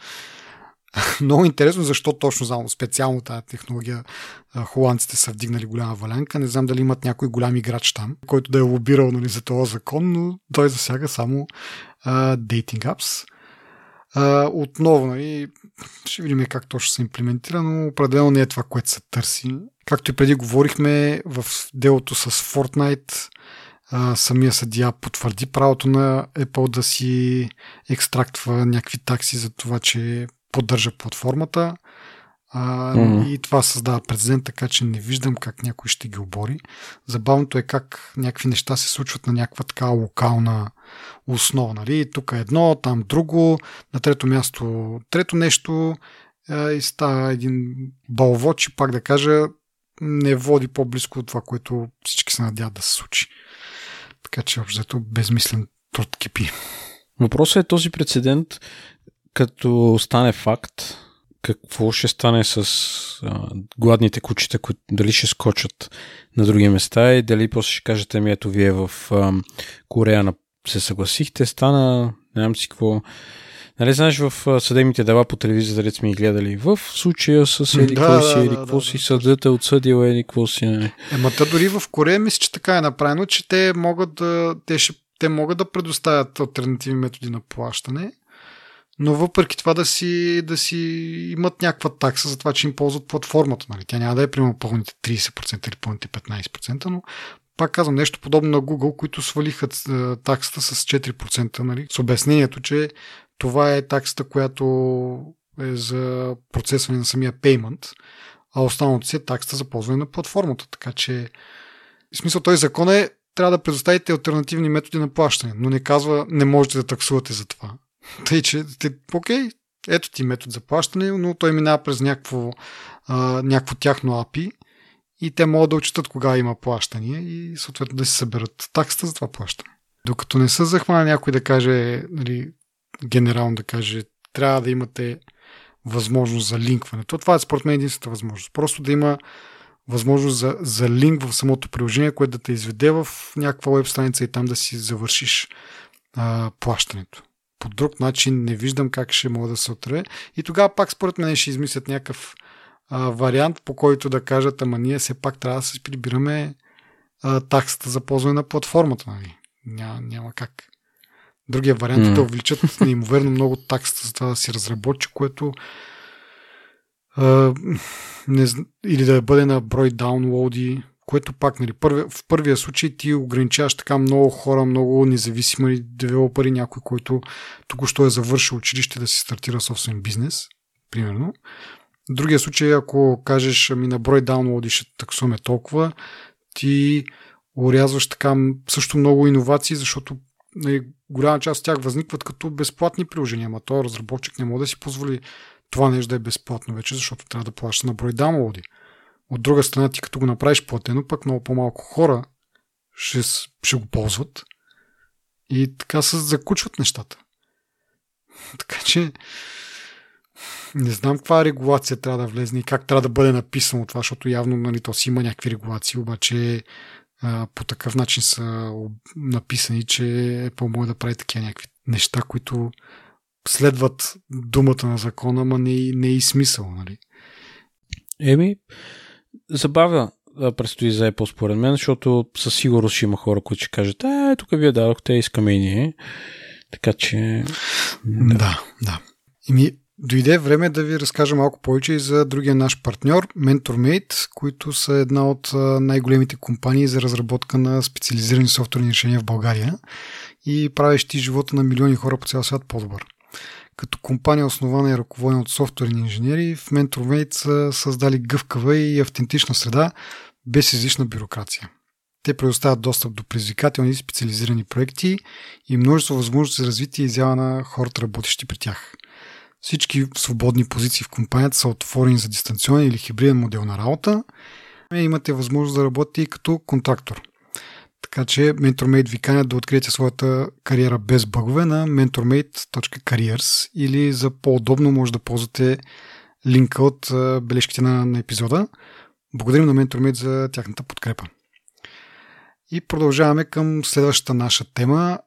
Много интересно защо точно само специално тази технология холандците са вдигнали голяма валянка. Не знам дали имат някой голям играч там, който да е лобирал нали, за този закон, но той засяга само дейтинг апс. отново, нали, ще видим как точно се имплементира, но определено не е това, което се търси. Както и преди говорихме в делото с Fortnite, самия съдия потвърди правото на Apple да си екстрактва някакви такси за това, че поддържа платформата. А, mm-hmm. И това създава прецедент, така че не виждам как някой ще ги обори. Забавното е как някакви неща се случват на някаква така локална основа. Нали? Тук е едно, там друго, на трето място трето нещо и става един балвоч и пак да кажа не води по-близко от това, което всички се надяват да се случи. Така че общо безмислен труд кипи. Въпросът е този прецедент като стане факт, какво ще стане с а, гладните кучета, които дали ще скочат на други места и дали после ще кажете ми, ето вие в а, Корея на, се съгласихте, стана, не знам си какво. Нали знаеш в съдебните дела по телевизията, дали сме ги гледали, в случая с Еди да, си, Еди да, какво да, си, да, съдът е отсъдил Еди какво си. Не. Ема та дори в Корея мисля, че така е направено, че те могат да, те, ще, те могат да предоставят альтернативни методи на плащане, но въпреки това да си, да си имат някаква такса за това, че им ползват платформата. Нали? Тя няма да е примерно пълните 30% или пълните 15%, но пак казвам нещо подобно на Google, които свалиха е, таксата с 4%, нали? с обяснението, че това е таксата, която е за процесване на самия payment, а останалото си е таксата за ползване на платформата. Така че, в смисъл, този закон е трябва да предоставите альтернативни методи на плащане, но не казва не можете да таксувате за това. Тъй, че, те, окей, ето ти метод за плащане, но той минава през някакво, а, някакво тяхно API и те могат да отчитат кога има плащания и съответно да си съберат таксата за това плащане. Докато не са захвана някой да каже, нали, генерално да каже, трябва да имате възможност за линкването. Това е според мен единствената възможност. Просто да има възможност за, за линк в самото приложение, което да те изведе в някаква веб страница и там да си завършиш а, плащането по друг начин не виждам как ще мога да се отрее. И тогава пак според мен ще измислят някакъв а, вариант, по който да кажат, ама ние все пак трябва да се прибираме а, таксата за ползване на платформата. Нали? Няма, няма как. Другия вариант mm. е да увеличат неимоверно много таксата за това да си разработчик, което а, не, или да бъде на брой даунлоуди, което пак, нали, първи, в първия случай ти ограничаваш така много хора, много независими девелопери, някой, който току-що е завършил училище да си стартира собствен бизнес, примерно. В другия случай, ако кажеш, ами на брой даунлоди ще таксуваме толкова, ти урязваш така също много иновации, защото нали, голяма част от тях възникват като безплатни приложения, ама този разработчик не може да си позволи това нещо да е безплатно вече, защото трябва да плаща на брой даунлоди. От друга страна, ти като го направиш платено, пък много по-малко хора ще, ще го ползват. И така се закучват нещата. Така че не знам каква регулация трябва да влезне и как трябва да бъде написано това, защото явно нали, то си има някакви регулации, обаче по такъв начин са написани, че Apple може да прави такива някакви неща, които следват думата на закона, ама не, не е и смисъл. Нали? Еми, забавя предстои за Apple според мен, защото със сигурност ще има хора, които ще кажат, е, тук вие дадохте, искаме и ние. Така че... Да, да. да. ми, дойде време да ви разкажа малко повече и за другия наш партньор, MentorMate, които са една от най-големите компании за разработка на специализирани софтуерни решения в България и правещи живота на милиони хора по цял свят по-добър. Като компания основана и ръководена от софтуерни инженери, в MentorMate са създали гъвкава и автентична среда без излишна бюрокрация. Те предоставят достъп до предизвикателни и специализирани проекти и множество възможности за развитие и изява на хората, работещи при тях. Всички свободни позиции в компанията са отворени за дистанционен или хибриден модел на работа. Имате възможност да работите и като контрактор. Така че MentorMate ви канят да откриете своята кариера без бъгове на mentormate.careers или за по-удобно може да ползвате линка от бележките на, на епизода. Благодарим на Ментормит за тяхната подкрепа. И продължаваме към следващата наша тема,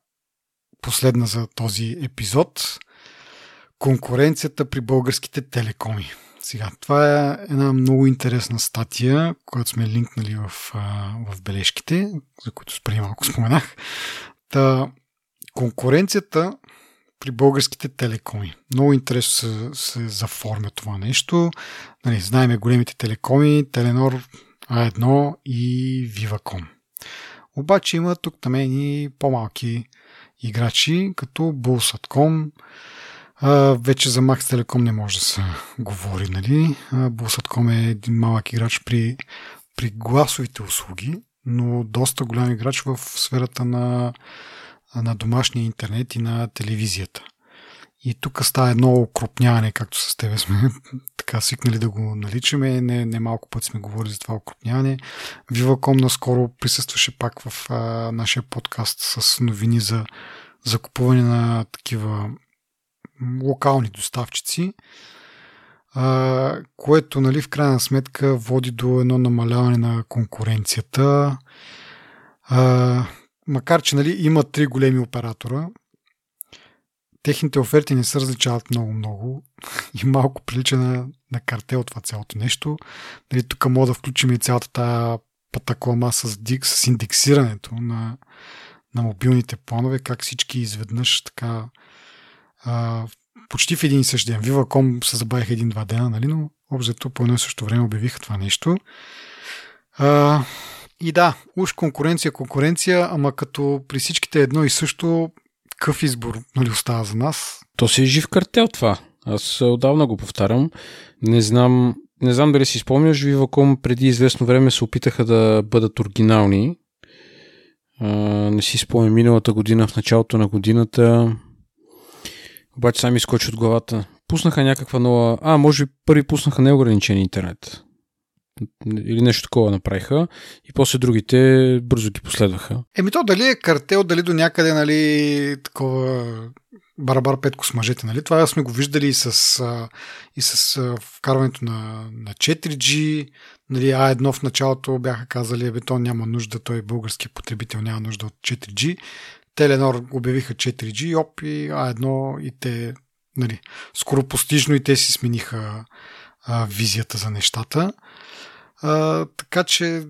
последна за този епизод. Конкуренцията при българските телекоми. Сега, това е една много интересна статия, която сме линкнали в, в бележките, за които преди малко споменах. Та, конкуренцията при българските телекоми. Много интересно се, се заформя това нещо. Нали, знаеме големите телекоми, Теленор, А1 и Viva.com. Обаче има тук там и по-малки играчи, като Bullsat.com. вече за Max Telecom не може да се говори, нали? Bullsat.com е един малък играч при, при гласовите услуги, но доста голям играч в сферата на на домашния интернет и на телевизията. И тук става едно окрупняване, както с тебе сме така свикнали да го наличаме. Не, не малко път сме говорили за това окрупняване. Viva.com наскоро присъстваше пак в а, нашия подкаст с новини за закупуване на такива локални доставчици, което нали, в крайна сметка води до едно намаляване на конкуренцията. Макар че нали, има три големи оператора, техните оферти не се различават много-много и малко прилича на, на картел това цялото нещо. Нали, тук мога да включим и цялата тази патаклама с, дик, с индексирането на, на мобилните планове, как всички изведнъж така почти в един и същ ден. Viva.com се забавиха един-два дена, нали, но обзето по едно и също време обявиха това нещо. А, и да, уж конкуренция, конкуренция, ама като при всичките едно и също, какъв избор нали, остава за нас? То си е жив картел това. Аз отдавна го повтарям. Не знам, не знам дали си спомняш, Viva.com преди известно време се опитаха да бъдат оригинални. А, не си спомням миналата година, в началото на годината. Обаче сами скочи от главата. Пуснаха някаква нова... А, може би първи пуснаха неограничен интернет или нещо такова направиха и после другите бързо ги последваха. Еми то дали е картел, дали до някъде, нали, такова барабар петко с мъжете, нали? Това сме го виждали и с, и с вкарването на, на 4G, нали, А1 в началото бяха казали, бе, то няма нужда, той български потребител няма нужда от 4G. Теленор обявиха 4G, и оп и А1 и те, нали, скоро постижно и те си смениха а, визията за нещата. А, така че,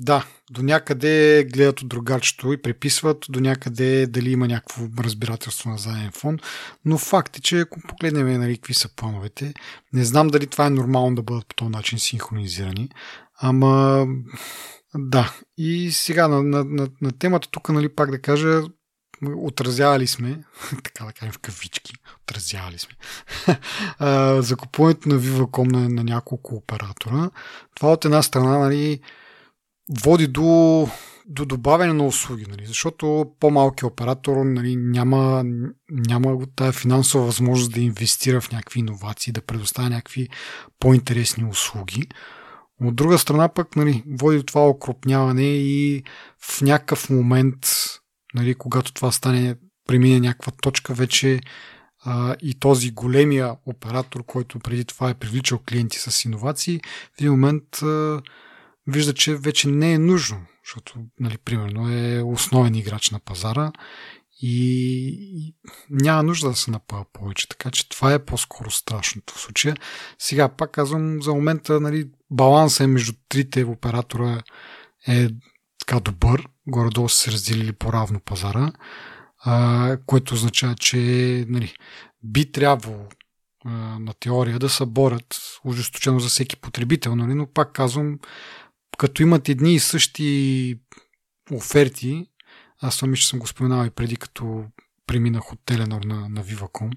да, до някъде гледат от другарчето и преписват, до някъде дали има някакво разбирателство на заден фон, но факт е, че ако погледнем нали, какви са плановете, не знам дали това е нормално да бъдат по този начин синхронизирани, ама да. И сега на, на, на, на темата тук, нали, пак да кажа, отразявали сме, така да кажем в кавички, отразявали сме, закупуването на Viva.com на, на няколко оператора. Това от една страна нали, води до, до добавяне на услуги, нали, защото по-малкият оператор нали, няма, няма тази финансова възможност да инвестира в някакви иновации, да предоставя някакви по-интересни услуги. От друга страна пък нали, води до това окрупняване и в някакъв момент нали, когато това стане, премине някаква точка, вече а, и този големия оператор, който преди това е привличал клиенти с иновации, в един момент а, вижда, че вече не е нужно, защото, нали, примерно, е основен играч на пазара и, няма нужда да се напъва повече. Така че това е по-скоро страшното в случая. Сега пак казвам, за момента нали, баланса е между трите оператора е така добър, горе-долу са се разделили по-равно пазара, а, което означава, че нали, би трябвало а, на теория да се борят ужесточено за всеки потребител, нали, но пак казвам, като имат едни и същи оферти, аз това мисля, съм го споменал и преди, като преминах от Теленор на, на Viva.com,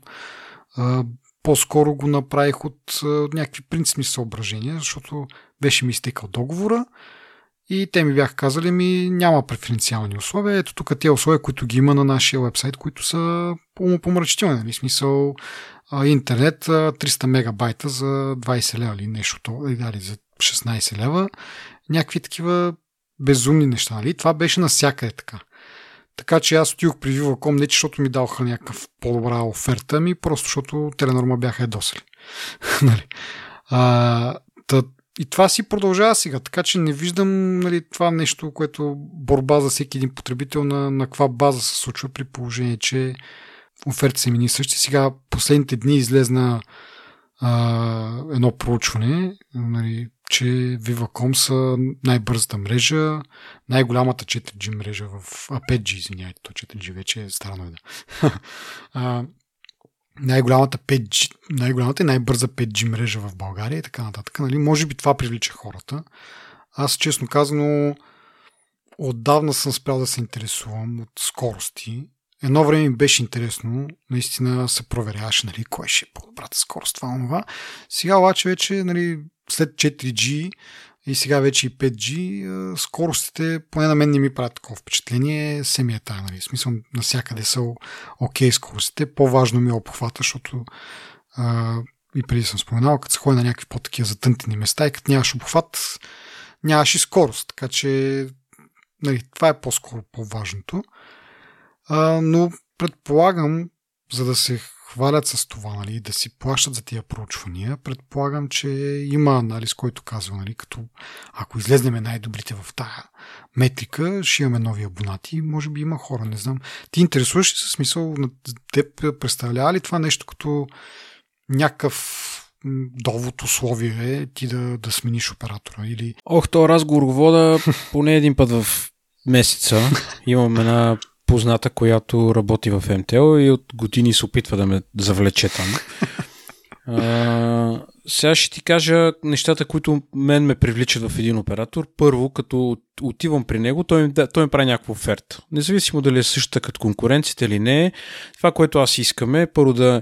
по-скоро го направих от, от някакви принципни съображения, защото беше ми изтекал договора и те ми бяха казали ми няма преференциални условия. Ето тук тези условия, които ги има на нашия вебсайт, които са помрачителни. Нали? Смисъл интернет 300 мегабайта за 20 лева или нещо, или за 16 лева. Някакви такива безумни неща. Нали? Това беше навсякъде така. Така че аз отидох при Viva.com не защото ми даваха някакъв по-добра оферта, ми просто защото Теленорма бяха едосали. нали. а, тът, и това си продължава сега, така че не виждам нали, това нещо, което борба за всеки един потребител на, на каква база се случва при положение, че оферти са мини същи. Сега последните дни излезна а, едно проучване, нали, че Viva.com са най-бързата мрежа, най-голямата 4G мрежа в... А, 5G, извиняйте, то 4G вече е странно е да. най-голямата 5G, най-голямата и най-бърза 5G мрежа в България и така нататък. Нали? Може би това привлича хората. Аз, честно казано, отдавна съм спрял да се интересувам от скорости. Едно време ми беше интересно, наистина се проверяваше, нали, кое ще е по-добрата скорост, това, това. Сега обаче вече, нали, след 4G и сега вече и 5G, скоростите, поне на мен не ми правят такова впечатление, се ми е тая, нали, смисъл, навсякъде са окей скоростите, по-важно ми е обхвата, защото а, и преди съм споменал, като се ходи на някакви по-такива затънтени места и като нямаш обхват, нямаш и скорост, така че нали, това е по-скоро по-важното. А, но предполагам, за да се хвалят с това, нали, да си плащат за тия проучвания, предполагам, че има анализ, който казва, нали, като ако излезнеме най-добрите в тая метрика, ще имаме нови абонати, може би има хора, не знам. Ти интересуваш ли се смисъл на теб представлява ли това нещо като някакъв довод условие е ти да, да смениш оператора? Или... Ох, то разговор го вода поне един път в месеца. Имам една позната, която работи в МТО и от години се опитва да ме завлече там. А, сега ще ти кажа нещата, които мен ме привличат в един оператор. Първо, като отивам при него, той, ми, той ми прави някаква оферта. Независимо дали е същата като конкуренцията или не, това, което аз искаме, първо да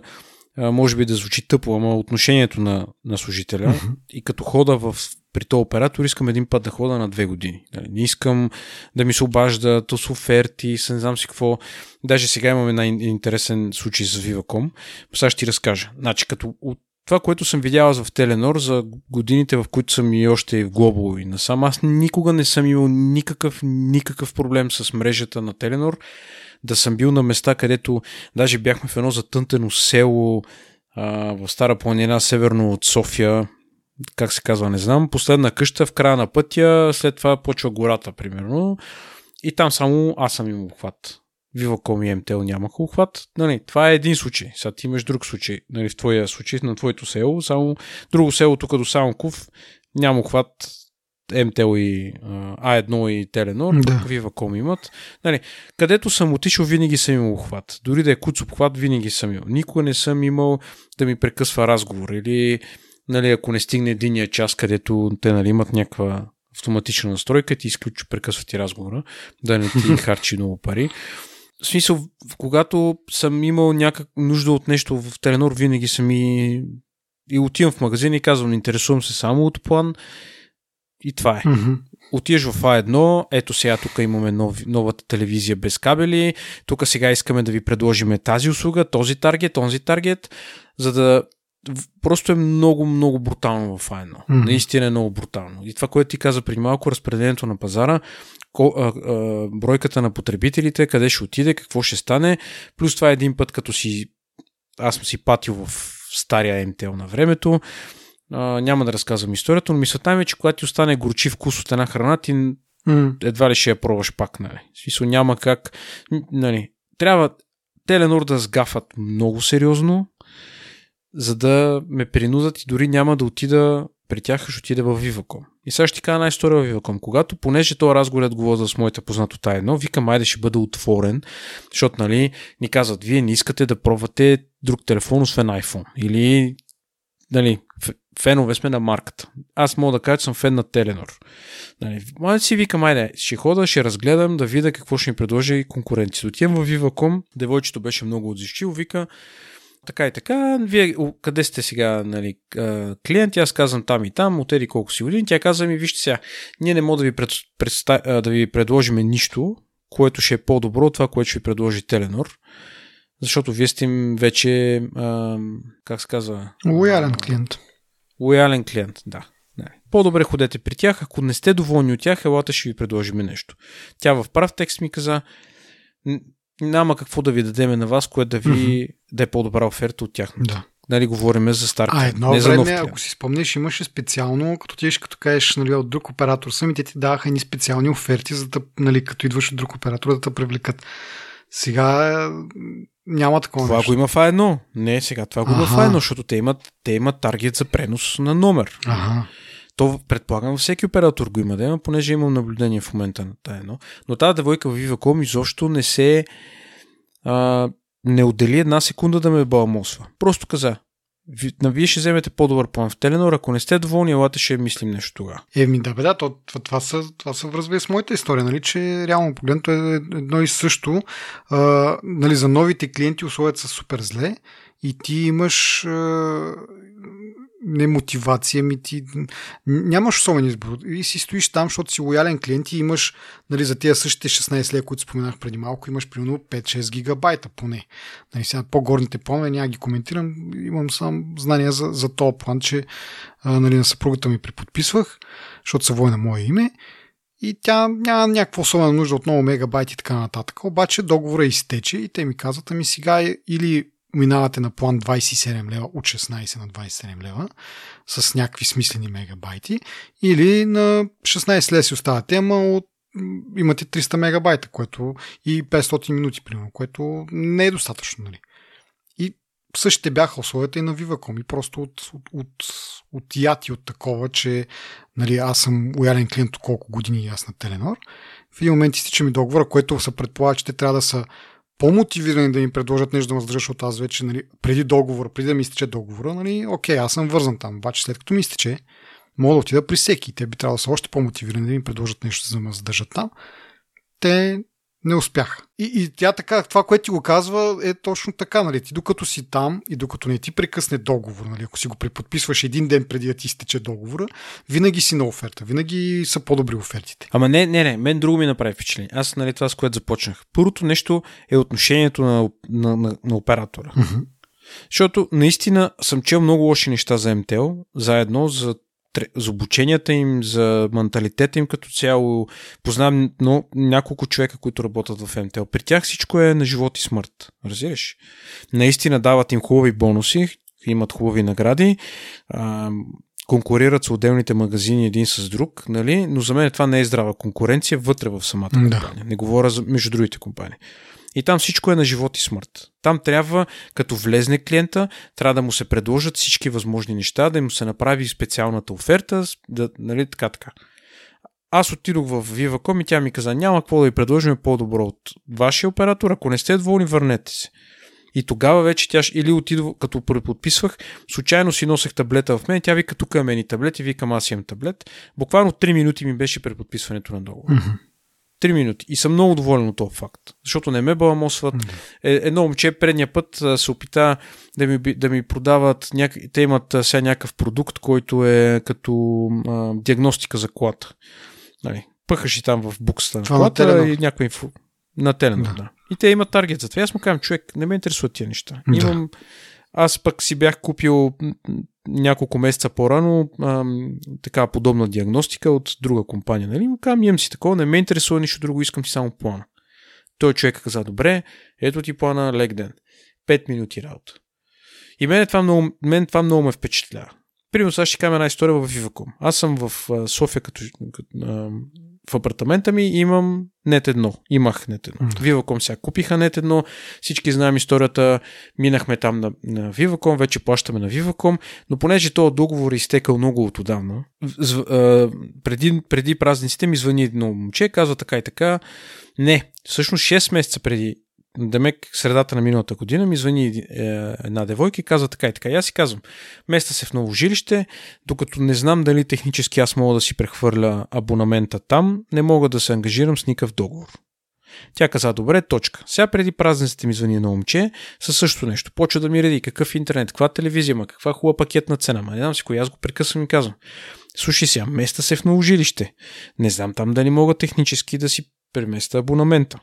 може би да звучи тъпо, ама отношението на, на служителя uh-huh. и като хода в при този оператор искам един път да хода на две години. Нали, не искам да ми се обажда то с оферти, с не знам си какво. Даже сега имаме най интересен случай с Viva.com. Сега ще ти разкажа. Значи, като от това, което съм видял в Теленор за годините, в които съм и още в Глобо и насам, аз никога не съм имал никакъв, никакъв проблем с мрежата на Теленор. Да съм бил на места, където даже бяхме в едно затънтено село а, в Стара планина, северно от София, как се казва, не знам, последна къща в края на пътя, след това почва гората, примерно, и там само аз съм имал обхват. Viva.com и MTL нямаха обхват. Нали, това е един случай. Сега ти имаш друг случай. Нали, в твоя случай, на твоето село, само друго село тук до Самоков няма обхват МТЛ и А1 и Теленор, да. Viva.com имат. Нали, където съм отишъл, винаги съм имал обхват. Дори да е куц обхват, винаги съм имал. Никога не съм имал да ми прекъсва разговор или нали, ако не стигне единия час, където те нали, имат някаква автоматична настройка, ти изключва, прекъсва ти разговора, да не ти харчи много пари. В смисъл, когато съм имал някак нужда от нещо в Теленор, винаги съм и, и отивам в магазин и казвам, интересувам се само от план и това е. Mm-hmm. Отиваш в А1, ето сега тук имаме нов, новата телевизия без кабели, тук сега искаме да ви предложим тази услуга, този таргет, този таргет, за да просто е много, много брутално в Айно. Mm-hmm. Наистина е много брутално. И това, което ти каза преди малко, разпределението на пазара, ко, а, а, бройката на потребителите, къде ще отиде, какво ще стане, плюс това е един път, като си аз съм си патил в стария МТЛ на времето, а, няма да разказвам историята, но мисълта ми е, че когато ти остане горчив вкус от една храна, ти mm. едва ли ще я пробваш пак, нали? В смисъл няма как, нали, трябва Теленор да сгафат много сериозно, за да ме принудат и дори няма да отида при тях, ще отида в Viva.com. И сега ще ти кажа една история в Viva.com. Когато, понеже този разговор говоря с моята познато тайно, викам, айде ще бъде отворен, защото, нали, ни казват, вие не искате да пробвате друг телефон, освен iPhone. Или, нали, фенове сме на марката. Аз мога да кажа, че съм фен на Теленор. Нали, Май си викам, айде, ще хода, ще разгледам, да видя какво ще ми предложи конкуренцията. Отивам в Viva.com, девойчето беше много отзивчиво, вика, така и така, вие къде сте сега нали, клиент, аз казвам там и там, отеди колко си години, тя каза ми, вижте сега, ние не можем да ви, пред, предста, да ви предложим нищо, което ще е по-добро от това, което ще ви предложи Теленор, защото вие сте им вече, а, как се казва? Лоялен клиент. Лоялен клиент, да. По-добре ходете при тях, ако не сте доволни от тях, елата ще ви предложим нещо. Тя в прав текст ми каза, няма какво да ви дадеме на вас, което да ви mm-hmm. да е по-добра оферта от тях. Да. нали, говорим за старт. А едно не за време, клиент. ако си спомнеш, имаше специално, като ти като кажеш нали, от друг оператор, самите ти даваха едни специални оферти, за да, нали, като идваш от друг оператор, да те привлекат. Сега няма такова Това нещо. го има в А1. Не, сега това го има в Аха. А1, защото те имат, те имат таргет за пренос на номер. Ага. То предполагам всеки оператор го има да има, понеже имам наблюдение в момента на тая едно. Но тази девойка в Viva.com изобщо не се а, не отдели една секунда да ме баламосва. Просто каза, вие ще вземете по-добър план в Теленор, ако не сте доволни, елате ще мислим нещо тогава. Еми да, бе, да, то, това, това, са, това са връзва и с моята история, нали, че реално погледнато е едно и също. А, нали, за новите клиенти условията са супер зле и ти имаш а, не мотивация, ми ти нямаш особен избор. И си стоиш там, защото си лоялен клиент и имаш нали, за тези същите 16 лева, които споменах преди малко, имаш примерно 5-6 гигабайта поне. Нали, сега по-горните планове няма ги коментирам, имам сам знания за, за този план, че нали, на съпругата ми преподписвах, защото са вой на мое име и тя няма някаква особена нужда от много мегабайти и така нататък. Обаче договора изтече и те ми казват, ами сега е или минавате на план 27 лева от 16 на 27 лева с някакви смислени мегабайти или на 16 лева си оставате, ама от имате 300 мегабайта, което и 500 минути, примерно, което не е достатъчно. Нали? И същите бяха условията и на Viva.com и просто от, от, от, от яти от такова, че нали, аз съм лоялен клиент от колко години и аз на Теленор. В един момент изтича ми договора, което се предполага, че те трябва да са по-мотивирани да ми предложат нещо да ме задържа, защото аз вече нали, преди договора, преди да ми изтече договора, нали, окей, аз съм вързан там, обаче след като ми изтече, мога да отида при всеки. Те би трябвало да са още по-мотивирани да ми предложат нещо, за да ме задържат там. Те не успяха. И, и тя така, това, което ти го казва, е точно така. Нали? Ти докато си там и докато не ти прекъсне договор, нали? ако си го преподписваш един ден преди да ти изтече договора, винаги си на оферта. Винаги са по-добри офертите. Ама не, не, не, мен друго ми направи впечатление. Аз, нали, това с което започнах. Първото нещо е отношението на, на, на, на оператора. Mm-hmm. Защото наистина съм чел много лоши неща за МТЛ, заедно за за обученията им, за менталитета им като цяло. Познавам но, няколко човека, които работят в МТЛ. При тях всичко е на живот и смърт. Разбираш? Наистина дават им хубави бонуси, имат хубави награди, а, конкурират с отделните магазини един с друг, нали? но за мен това не е здрава конкуренция вътре в самата компания. Да. Не говоря за между другите компании. И там всичко е на живот и смърт. Там трябва, като влезне клиента, трябва да му се предложат всички възможни неща, да му се направи специалната оферта, да, нали, така, така. Аз отидох в Viva.com и тя ми каза, няма какво да ви предложим по-добро от вашия оператор, ако не сте доволни, върнете се. И тогава вече тя или отидва, като преподписвах, случайно си носех таблета в мен, тя вика, тук е мени таблет и викам, аз имам таблет. Буквално 3 минути ми беше преподписването на договор. Mm-hmm. 3 минути. И съм много доволен от този факт. Защото не ме баламосват. Е, едно момче предния път се опита да ми, да ми продават. Няк... Те имат сега някакъв продукт, който е като а, диагностика за колата. Нали, пъхаш и там в буксата на Това колата на и някой инфо... На Теленор, да. да. И те имат таргет за това. Аз му казвам, човек, не ме интересуват тия неща. Да. Имам... Аз пък си бях купил няколко месеца по-рано ам, така подобна диагностика от друга компания. Нали? Му имам си такова, не ме интересува нищо друго, искам си само плана. Той човек каза, добре, ето ти плана, лек ден. 5 минути работа. И мен това много, мен това много ме впечатлява. Примерно сега ще кажа една история в Viva.com. Аз съм в София като, като в апартамента ми имам нет едно. Имах нет едно. Mm. Viva.com сега купиха нет едно. Всички знаем историята. Минахме там на, на Viva.com, вече плащаме на Viva.com, но понеже този договор е изтекал много от отдавна, преди, преди празниците ми звъни едно момче, казва така и така. Не, всъщност 6 месеца преди Демек, средата на миналата година ми звъни е, една девойка и казва така и така. Аз си казвам, места се в ново жилище, докато не знам дали технически аз мога да си прехвърля абонамента там, не мога да се ангажирам с никакъв договор. Тя каза, добре, точка. Сега преди празниците ми звъни едно момче със същото нещо. Почва да ми реди какъв интернет, каква телевизия, ма каква хубава пакетна цена. Ма не знам си кой, аз го прекъсвам и казвам. Слушай сега, места се в ново жилище. Не знам там дали мога технически да си преместа абонамента.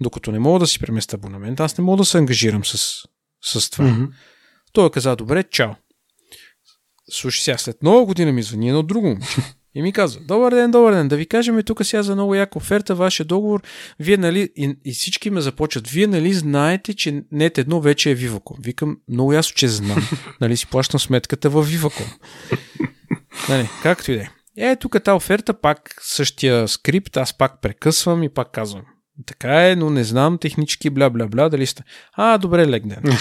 Докато не мога да си преместя абонамент, аз не мога да се ангажирам с, с това. Mm-hmm. Той каза, добре, чао. Слушай сега, след нова година ми звъни едно друго момче. И ми казва, добър ден, добър ден, да ви кажем тук сега за много яка оферта, вашия договор, вие нали, и, и всички ме започват, вие нали знаете, че нет едно вече е Viva.com. Викам, много ясно, че знам, нали си плащам сметката в Viva.com. Нали, както и да е. Е, тук тази оферта, пак същия скрипт, аз пак прекъсвам и пак казвам. Така е, но не знам технически бля-бля-бля, дали сте. А, добре, лег ден.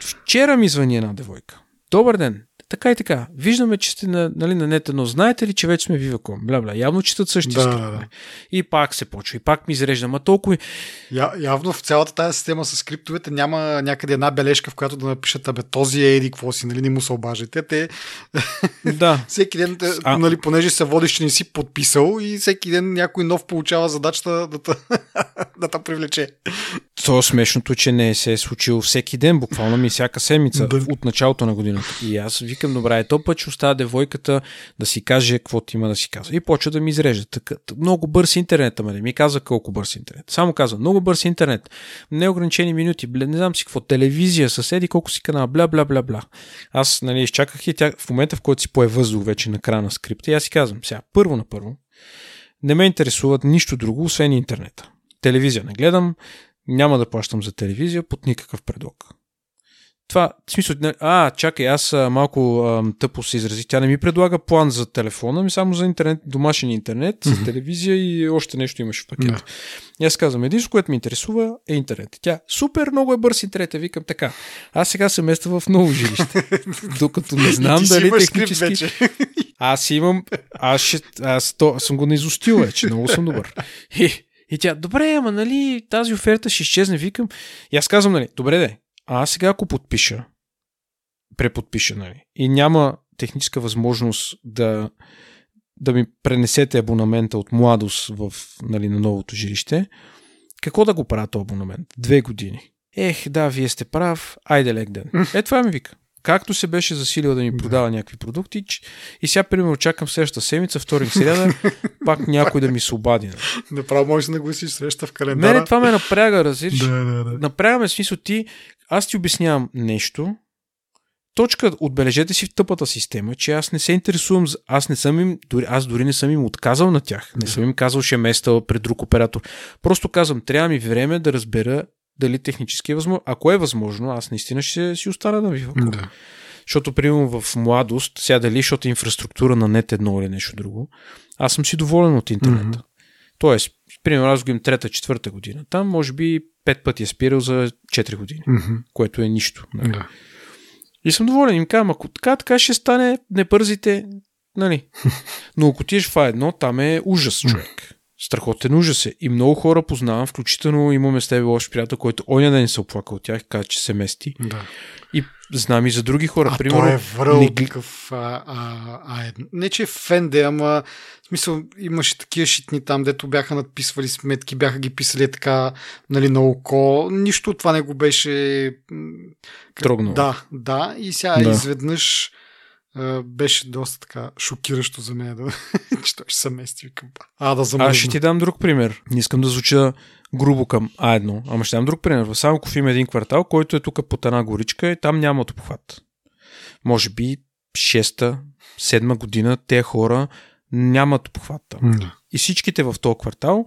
Вчера ми звъни една девойка. Добър ден. Така и така. Виждаме, че сте на, нали, на нета, но знаете ли, че вече сме Viva.com? Бля, бля. Явно четат същия Да, скрипт. да, да. И пак се почва. И пак ми изрежда. Ма толкова... Я, явно в цялата тази система с скриптовете няма някъде една бележка, в която да напишат, абе, този е еди, какво си, нали, не му се обажите. Те Да. всеки ден, А- нали, понеже се водиш, че не си подписал и всеки ден някой нов получава задачата да те, да те привлече. То е смешното, че не се е случило всеки ден, буквално ми всяка седмица Да. от началото на годината. И аз викам, добре, е то път ще оставя девойката да си каже каквото има да си казва. И почва да ми изрежда. Така, много бърз интернет, ама не ми каза колко бърз интернет. Само каза, много бърз интернет. Неограничени минути, бля, не знам си какво, телевизия, съседи, колко си канала, бля, бля, бля, бля. Аз, нали, изчаках и тя в момента, в който си пое въздух вече на края на скрипта, и аз си казвам, сега, първо на първо, не ме интересуват нищо друго, освен интернета. Телевизия не гледам, няма да плащам за телевизия под никакъв предлог. Това, в смисъл, не- а, чакай, аз а, малко а, тъпо се изразих. Тя не ми предлага план за телефона, ми само за интернет, домашен интернет, с телевизия и още нещо имаш в пакета. Да. И аз казвам, единството, което ме интересува е интернет. Тя, супер, много е бърз интернет. Я Викам така. Аз сега се местя в ново жилище. Докато не знам дали технически... вече. Аз имам, аз, ще, аз то, съм го наизустил вече, много съм добър. И, и тя, добре, ама нали тази оферта ще изчезне, викам. И аз казвам, нали, добре де, а аз сега ако подпиша, преподпиша, нали, и няма техническа възможност да, да ми пренесете абонамента от младост в, нали, на новото жилище, какво да го правя този абонамент? Две години. Ех, да, вие сте прав, айде лек ден. Е, това ми вика. Както се беше засилил да ми продава някакви продукти, и сега, примерно, чакам следващата седмица, вторник, сряда, пак някой да ми се обади. нали. Направо можеш да нагласиш среща в календара. Мене това ме напряга, разбираш. Да, да, да. Направяме смисъл ти, аз ти обяснявам нещо, точка, отбележете си в тъпата система, че аз не се интересувам, аз не съм им, дори, аз дори не съм им отказал на тях, не съм им казал, ще места пред друг оператор. Просто казвам, трябва ми време да разбера дали технически е възможно. Ако е възможно, аз наистина ще си остана на Viva. Да. Защото, примерно, в младост, сега дали, защото е инфраструктура на нет едно или нещо друго, аз съм си доволен от интернета. Мгм. Тоест, примерно, аз го имам трета, четвърта година. Там, може би, пет пъти е спирал за 4 години, Мгм. което е нищо. Нали? Да. И съм доволен. Им казвам, ако така, така ще стане, не бързите, нали. Но ако отидеш в едно, там е ужас, човек. Страхотен ужас е. И много хора познавам, включително имаме с тебе лош приятел, който оня ден се оплака от тях, каза, че се мести. Да. И знам и за други хора. А Примерно, той е връл не такъв... А, а, а, не, че е фенде, ама в смисъл имаше такива шитни там, дето бяха надписвали сметки, бяха ги писали така, нали, на око. Нищо от това не го беше... Трогнало. Да, да. И сега Да. изведнъж беше доста така шокиращо за мен, да, че той ще се мести. Викам, а, да замръзна. Аз ще ти дам друг пример. Не искам да звуча грубо към А1, ама ще дам друг пример. В Самоков има един квартал, който е тук под една горичка и там няма обхват. Може би 6-та, 7 година те хора нямат обхват там. Да. И всичките в този квартал,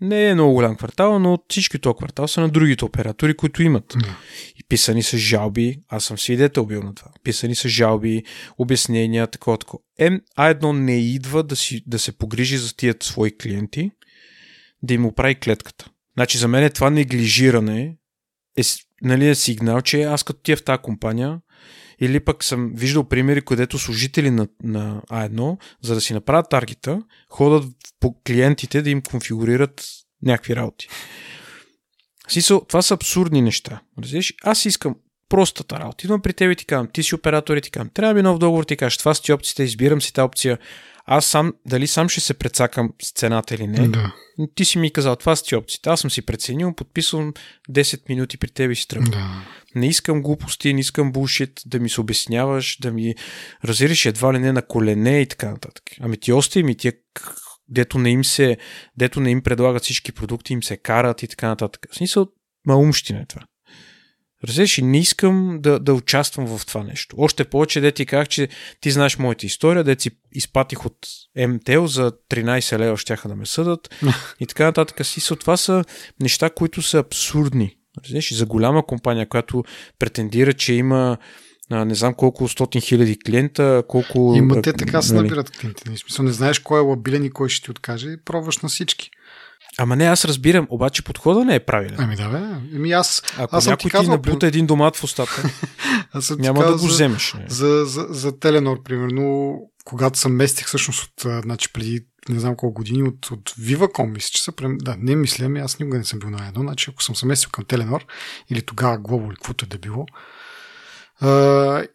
не е много голям квартал, но всички този квартал са на другите оператори, които имат. Да. Писани са жалби, аз съм свидетел бил на това. Писани са жалби, обяснения, такова, такова. М, А1 не идва да, си, да се погрижи за тия свои клиенти, да им оправи клетката. Значи за мен това неглижиране е, нали, е сигнал, че аз като тия в тази компания или пък съм виждал примери, където служители на, на А1, за да си направят таргета, ходят по клиентите да им конфигурират някакви работи. Смисъл, това са абсурдни неща. Разбираш? Аз искам простата работа. Идвам при теб и ти казвам, ти си оператор и ти казвам, трябва ми нов договор, ти кажеш, това са ти опциите, избирам си тази опция. Аз сам, дали сам ще се прецакам с цената или не, Да. ти си ми казал, това са ти опциите. Аз съм си преценил, подписвам 10 минути при теб и си тръгвам. Да. Не искам глупости, не искам булшит, да ми се обясняваш, да ми разириш едва ли не на колене и така нататък. Ами ти остави ми тия, дето не им се, дето не им предлагат всички продукти, им се карат и така нататък. В смисъл, маумщина е това. Разбираш, и не искам да, да участвам в това нещо. Още повече, де ти казах, че ти знаеш моята история, де си изпатих от МТЛ за 13 лева, щяха да ме съдат и така нататък. Си, това са неща, които са абсурдни. Разбираш, за голяма компания, която претендира, че има не знам колко стотин хиляди клиента, колко... Има те така се нали? набират клиенти. Смисъл, не знаеш кой е лабилен и кой ще ти откаже, пробваш на всички. Ама не, аз разбирам, обаче подхода не е правилен. Ами да, бе. Ами аз, Ако аз съм някой ти, казал, ти набута един домат в устата, аз съм няма да го вземеш. Не. За, за, за Теленор, примерно, когато съм местих всъщност от, значи преди не знам колко години от, от Viva.com, мисля, че са, да, не мисля, ами аз никога не съм бил на едно, значи ако съм се местил към Теленор или тогава Global или каквото е да било,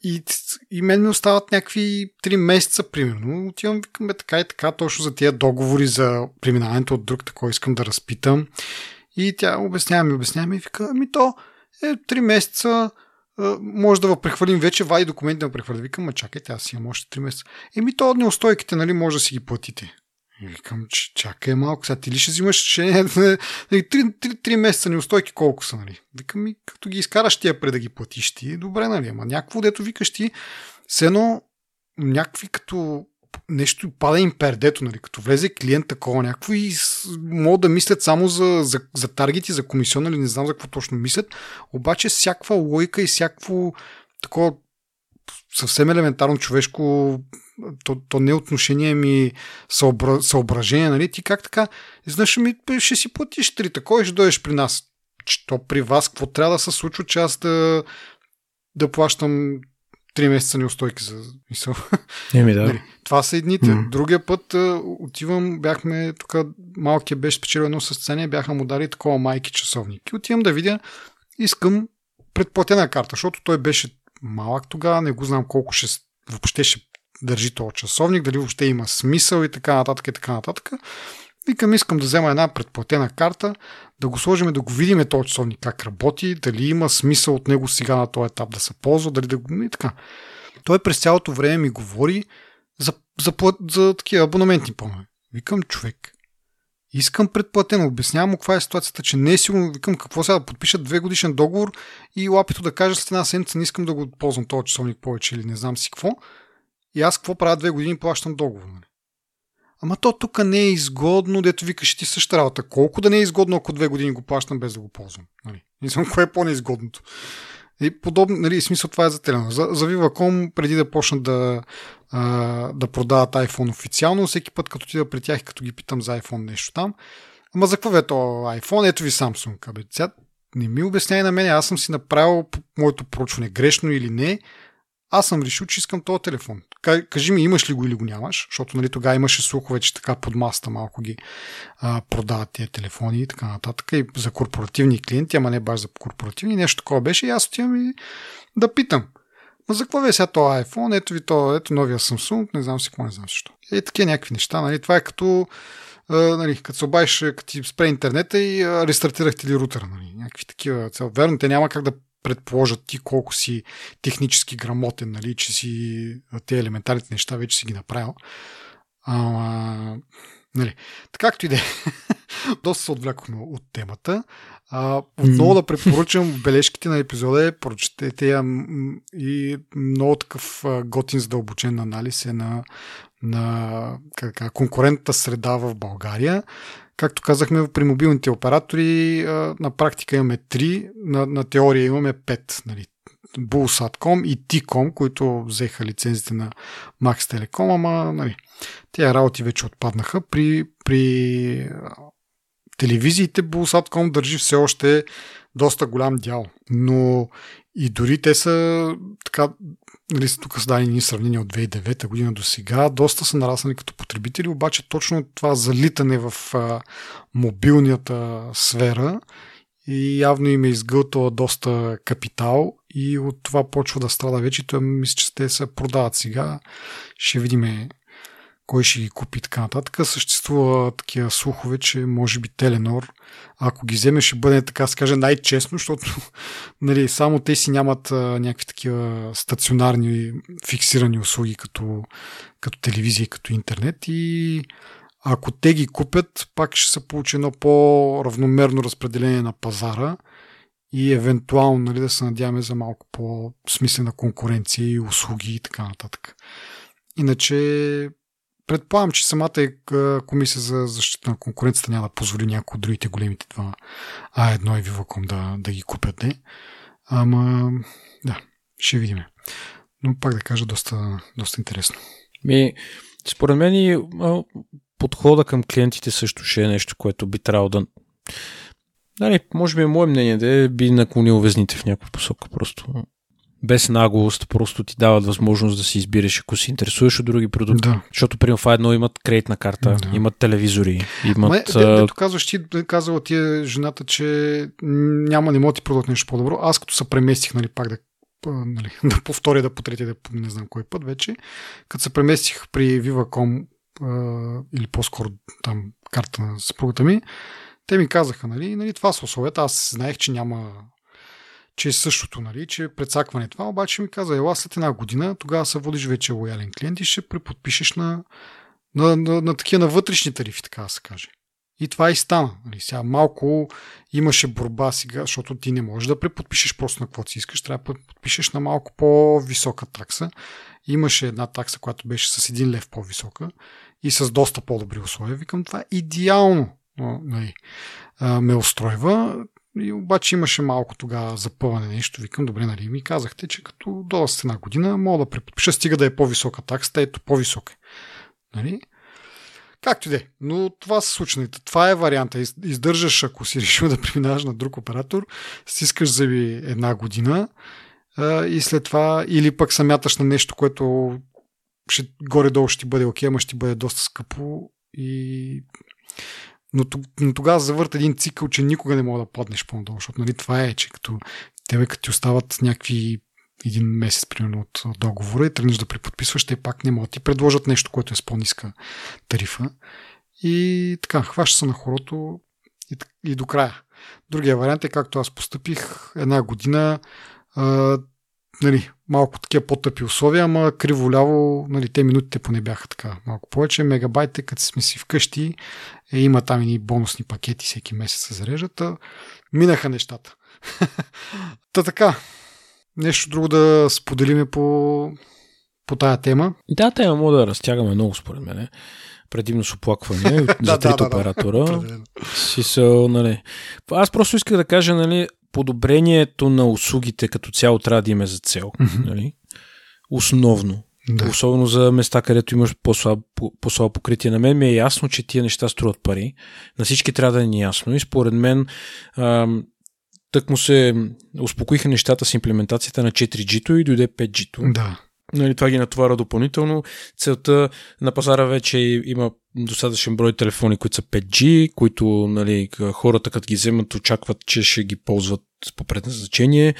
И, и мен ми остават някакви 3 месеца, примерно. Отивам, викаме така и така, точно за тия договори за преминаването от друг, такой искам да разпитам. И тя обяснява ми, обяснява ми и вика, ами то е 3 месеца, може да прехвърлим вече, вади документи да прехвърля. Викам, ма чакайте, аз имам още 3 месеца. Еми то неустойките, нали, може да си ги платите. И викам, че чакай малко, сега ти ли ще взимаш решение? Три, три, три месеца неустойки колко са, нали? Викам ми, като ги изкараш тия пред да ги платиш ти, добре, нали? Ама някакво, дето викаш ти, все едно някакви като нещо пада им пердето, нали? Като влезе клиент такова някакво и могат да мислят само за, за, за таргети, за комисион, или нали? не знам за какво точно мислят, обаче всякаква логика и всякакво такова съвсем елементарно човешко то, то не е отношение ми съобра, съображение, нали? Ти как така? Знаеш, ми ще си платиш три такова и ще дойдеш при нас. Че то при вас, какво трябва да се случва, че аз да, да плащам три месеца неустойки за мисъл. Еми да. Нали, това са едните. Mm. Другия път а, отивам, бяхме, тук малкият беше спечелил едно състезание, бяха му дали такова майки часовник. И отивам да видя, искам предплатена карта, защото той беше малък тогава, не го знам колко ще, въобще ще държи този часовник, дали въобще има смисъл и така нататък и така нататък. Викам, искам да взема една предплатена карта, да го сложим, да го видим този часовник как работи, дали има смисъл от него сега на този етап да се ползва, дали да го... И така. Той през цялото време ми говори за, за, за, за такива абонаментни планове. Викам, човек, искам предплатено. Обяснявам му каква е ситуацията, че не е сигурно. Викам какво сега да подпишат две годишен договор и лапито да каже след една седмица не искам да го ползвам този часовник повече или не знам си какво. И аз какво правя две години, плащам договор. Нали? Ама то тук не е изгодно, дето викаш ти същата работа. Колко да не е изгодно, ако две години го плащам без да го ползвам? Нали? Не знам кое е по-неизгодното. И подобно, нали, смисъл това е за телена. За, за Viva.com, преди да почнат да, да продават iPhone официално, всеки път като отида при тях, като ги питам за iPhone нещо там, ама за какво е то iPhone? Ето ви Samsung. Сега не ми обясняй на мен, аз съм си направил моето проучване грешно или не, аз съм решил, че искам този телефон. Кажи ми, имаш ли го или го нямаш, защото нали, тогава имаше слухове, че така под маста малко ги а, продават тия телефони и така нататък. И за корпоративни клиенти, ама не баш за корпоративни, нещо такова беше. И аз отивам и да питам. Ма за какво е сега този iPhone? Ето ви то, ето новия Samsung, не знам си какво, не знам защо. И такива някакви неща. Нали? Това е като Uh, нали, като се обадиш, като ти спре интернета и uh, рестартирахте ли рутера. Нали, някакви такива цел. Верно, те няма как да предположат ти колко си технически грамотен, нали, че си тези елементарните неща вече си ги направил. А, нали. Така както и да е. Доста се отвлякохме от темата. А, отново да препоръчам в бележките на епизода, прочетете я и много такъв готин задълбочен анализ е на, на как, конкурентната среда в България. Както казахме, при мобилните оператори на практика имаме 3, на, на теория имаме 5. Нали. Bullsatcom и T-Com, които взеха лицензите на Max Telecom, ама нали, тия работи вече отпаднаха. При, при телевизиите Bullsatcom държи все още доста голям дял. Но и дори те са така, нали, тук са дадени сравнения от 2009 година до сега, доста са нараснали като потребители, обаче точно това залитане в а, мобилната сфера и явно им е изгълтала доста капитал и от това почва да страда вече. Той мисля, че те се продават сега. Ще видим кой ще ги купи и така нататък. Съществува такива слухове, че може би Теленор, ако ги вземе, ще бъде така, се най-честно, защото нали, само те си нямат а, някакви такива стационарни фиксирани услуги, като, като телевизия, като интернет и ако те ги купят, пак ще се получи едно по-равномерно разпределение на пазара и евентуално нали, да се надяваме за малко по-смислена конкуренция и услуги и така нататък. Иначе предполагам, че самата е, комисия за защита на конкуренцията няма да позволи някои от другите големите два А1 и Viva.com да, да ги купят. Не? Ама, да, ще видим. Но пак да кажа, доста, доста интересно. Ми, според мен и подхода към клиентите също ще е нещо, което би трябвало да Нали, може би е мое мнение да би наклонил везните в някаква посока. Просто без наглост, просто ти дават възможност да си избираш, ако се интересуваш от други продукти. Да. Защото, примерно, в едно имат кредитна карта, да. имат телевизори, имат... Ме, де, дето казваш, ти казала ти е жената, че няма, не мога ти продадат нещо по-добро. Аз като се преместих, нали, пак да нали, да повторя, да потретя, да не знам кой път вече, като се преместих при Viva.com или по-скоро там карта на съпругата ми, те ми казаха, нали, нали, това са условията. Аз знаех, че няма че е същото, нали, че е предсакване това, обаче ми каза, ела след една година, тогава се водиш вече лоялен клиент и ще преподпишеш на, на, на, на такива на вътрешни тарифи, така да се каже. И това и стана. Нали. Сега малко имаше борба сега, защото ти не можеш да преподпишеш просто на каквото си искаш, трябва да подпишеш на малко по-висока такса. Имаше една такса, която беше с един лев по-висока и с доста по-добри условия. Викам, това идеално нали, ме устройва. И обаче имаше малко тогава запъване нещо. Викам, добре, нали, ми казахте, че като долу с една година мога да преподпиша, стига да е по-висока таксата, ето по-висока. Нали? Както и да е. Но това се случи. Нали, това е варианта. Издържаш, ако си решил да преминаваш на друг оператор, стискаш зъби една година и след това или пък самяташ на нещо, което ще, горе-долу ще ти бъде окей, ама ще ти бъде доста скъпо и но, но тогава завърта един цикъл, че никога не мога да паднеш по-надолу, защото нали, това е, че като тебе като ти остават някакви един месец, примерно, от договора и тръгнеш да преподписваш, те пак не могат ти предложат нещо, което е с по-ниска тарифа. И така, хваща се на хорото и, и до края. Другия вариант е както аз поступих една година нали, малко такива по-тъпи условия, ама криво-ляво, нали, те минутите поне бяха така малко повече. Мегабайтите, като сме си вкъщи, е, има там и бонусни пакети, всеки месец се зареждат. Минаха нещата. Та така, нещо друго да споделиме по, по тая тема. Да, тема мога да разтягаме много, според мен. Предимно с оплакване за трите оператора. Си са, нали. Аз просто исках да кажа, нали, подобрението на услугите като цяло трябва да има за цел. Mm-hmm. Нали? Основно. Да. Особено за места, където имаш по-слабо, по-слабо покритие. На мен ми е ясно, че тия неща струват пари. На всички трябва да е ясно. И според мен ам, тък му се успокоиха нещата с имплементацията на 4G-то и дойде 5G-то. Да. Нали, това ги натовара допълнително. Целта на пазара вече има достатъчен брой телефони, които са 5G, които нали, хората като ги вземат очакват, че ще ги ползват по предназначение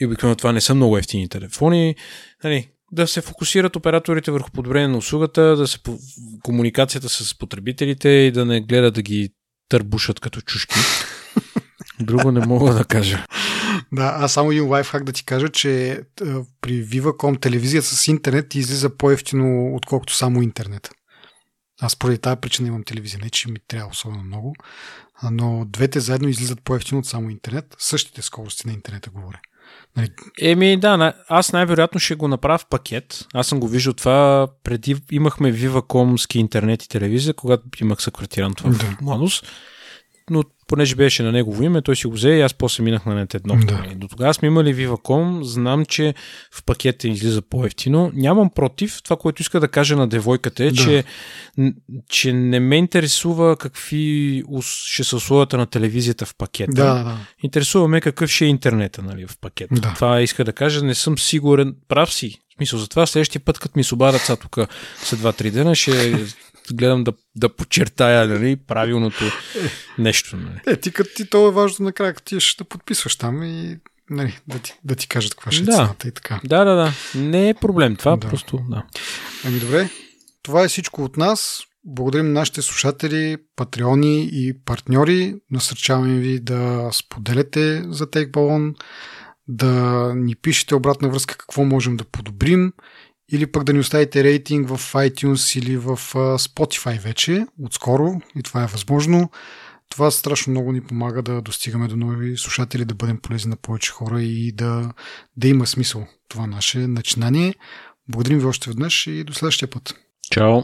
и обикновено това не са много ефтини телефони. Нали, да се фокусират операторите върху подобрение на услугата, да се комуникацията с потребителите и да не гледат да ги търбушат като чушки. Друго не мога да кажа. Да, аз само един лайфхак да ти кажа, че при Viva.com телевизията с интернет излиза по-ефтино, отколкото само интернет. Аз поради тази причина имам телевизия, не че ми трябва особено много, но двете заедно излизат по-ефтино от само интернет. Същите скорости на интернета говоря. Нали? Еми да, аз най-вероятно ще го направя в пакет. Аз съм го виждал това преди имахме Viva.com интернет и телевизия, когато имах съквартиран това да. в Младост но понеже беше на негово име, той си го взе и аз после минах на нет едно. Да. До тогава сме имали Viva.com, знам, че в пакета излиза по-ефтино. Нямам против. Това, което иска да кажа на девойката е, да. че, че не ме интересува какви ще са условията на телевизията в пакета. Да, да. Интересува ме какъв ще е интернета нали, в пакета. Да. Това иска да кажа. Не съм сигурен. Прав си. В смисъл, затова следващия път, като ми се обадят са тук след 2-3 дена, ще гледам да, да почертая нали, правилното нещо. Нали. Е, ти като ти то е важно накрая, като ти ще да подписваш там и нали, да, ти, да ти кажат каква ще е да. цената и така. Да, да, да. Не е проблем. Това да. просто, да. Ами добре, това е всичко от нас. Благодарим на нашите слушатели, патреони и партньори. Насърчаваме ви да споделяте за TakeBallon, да ни пишете обратна връзка какво можем да подобрим или пък да ни оставите рейтинг в iTunes или в Spotify вече, отскоро, и това е възможно. Това страшно много ни помага да достигаме до нови слушатели, да бъдем полезни на повече хора и да, да има смисъл това наше начинание. Благодарим ви още веднъж и до следващия път. Чао!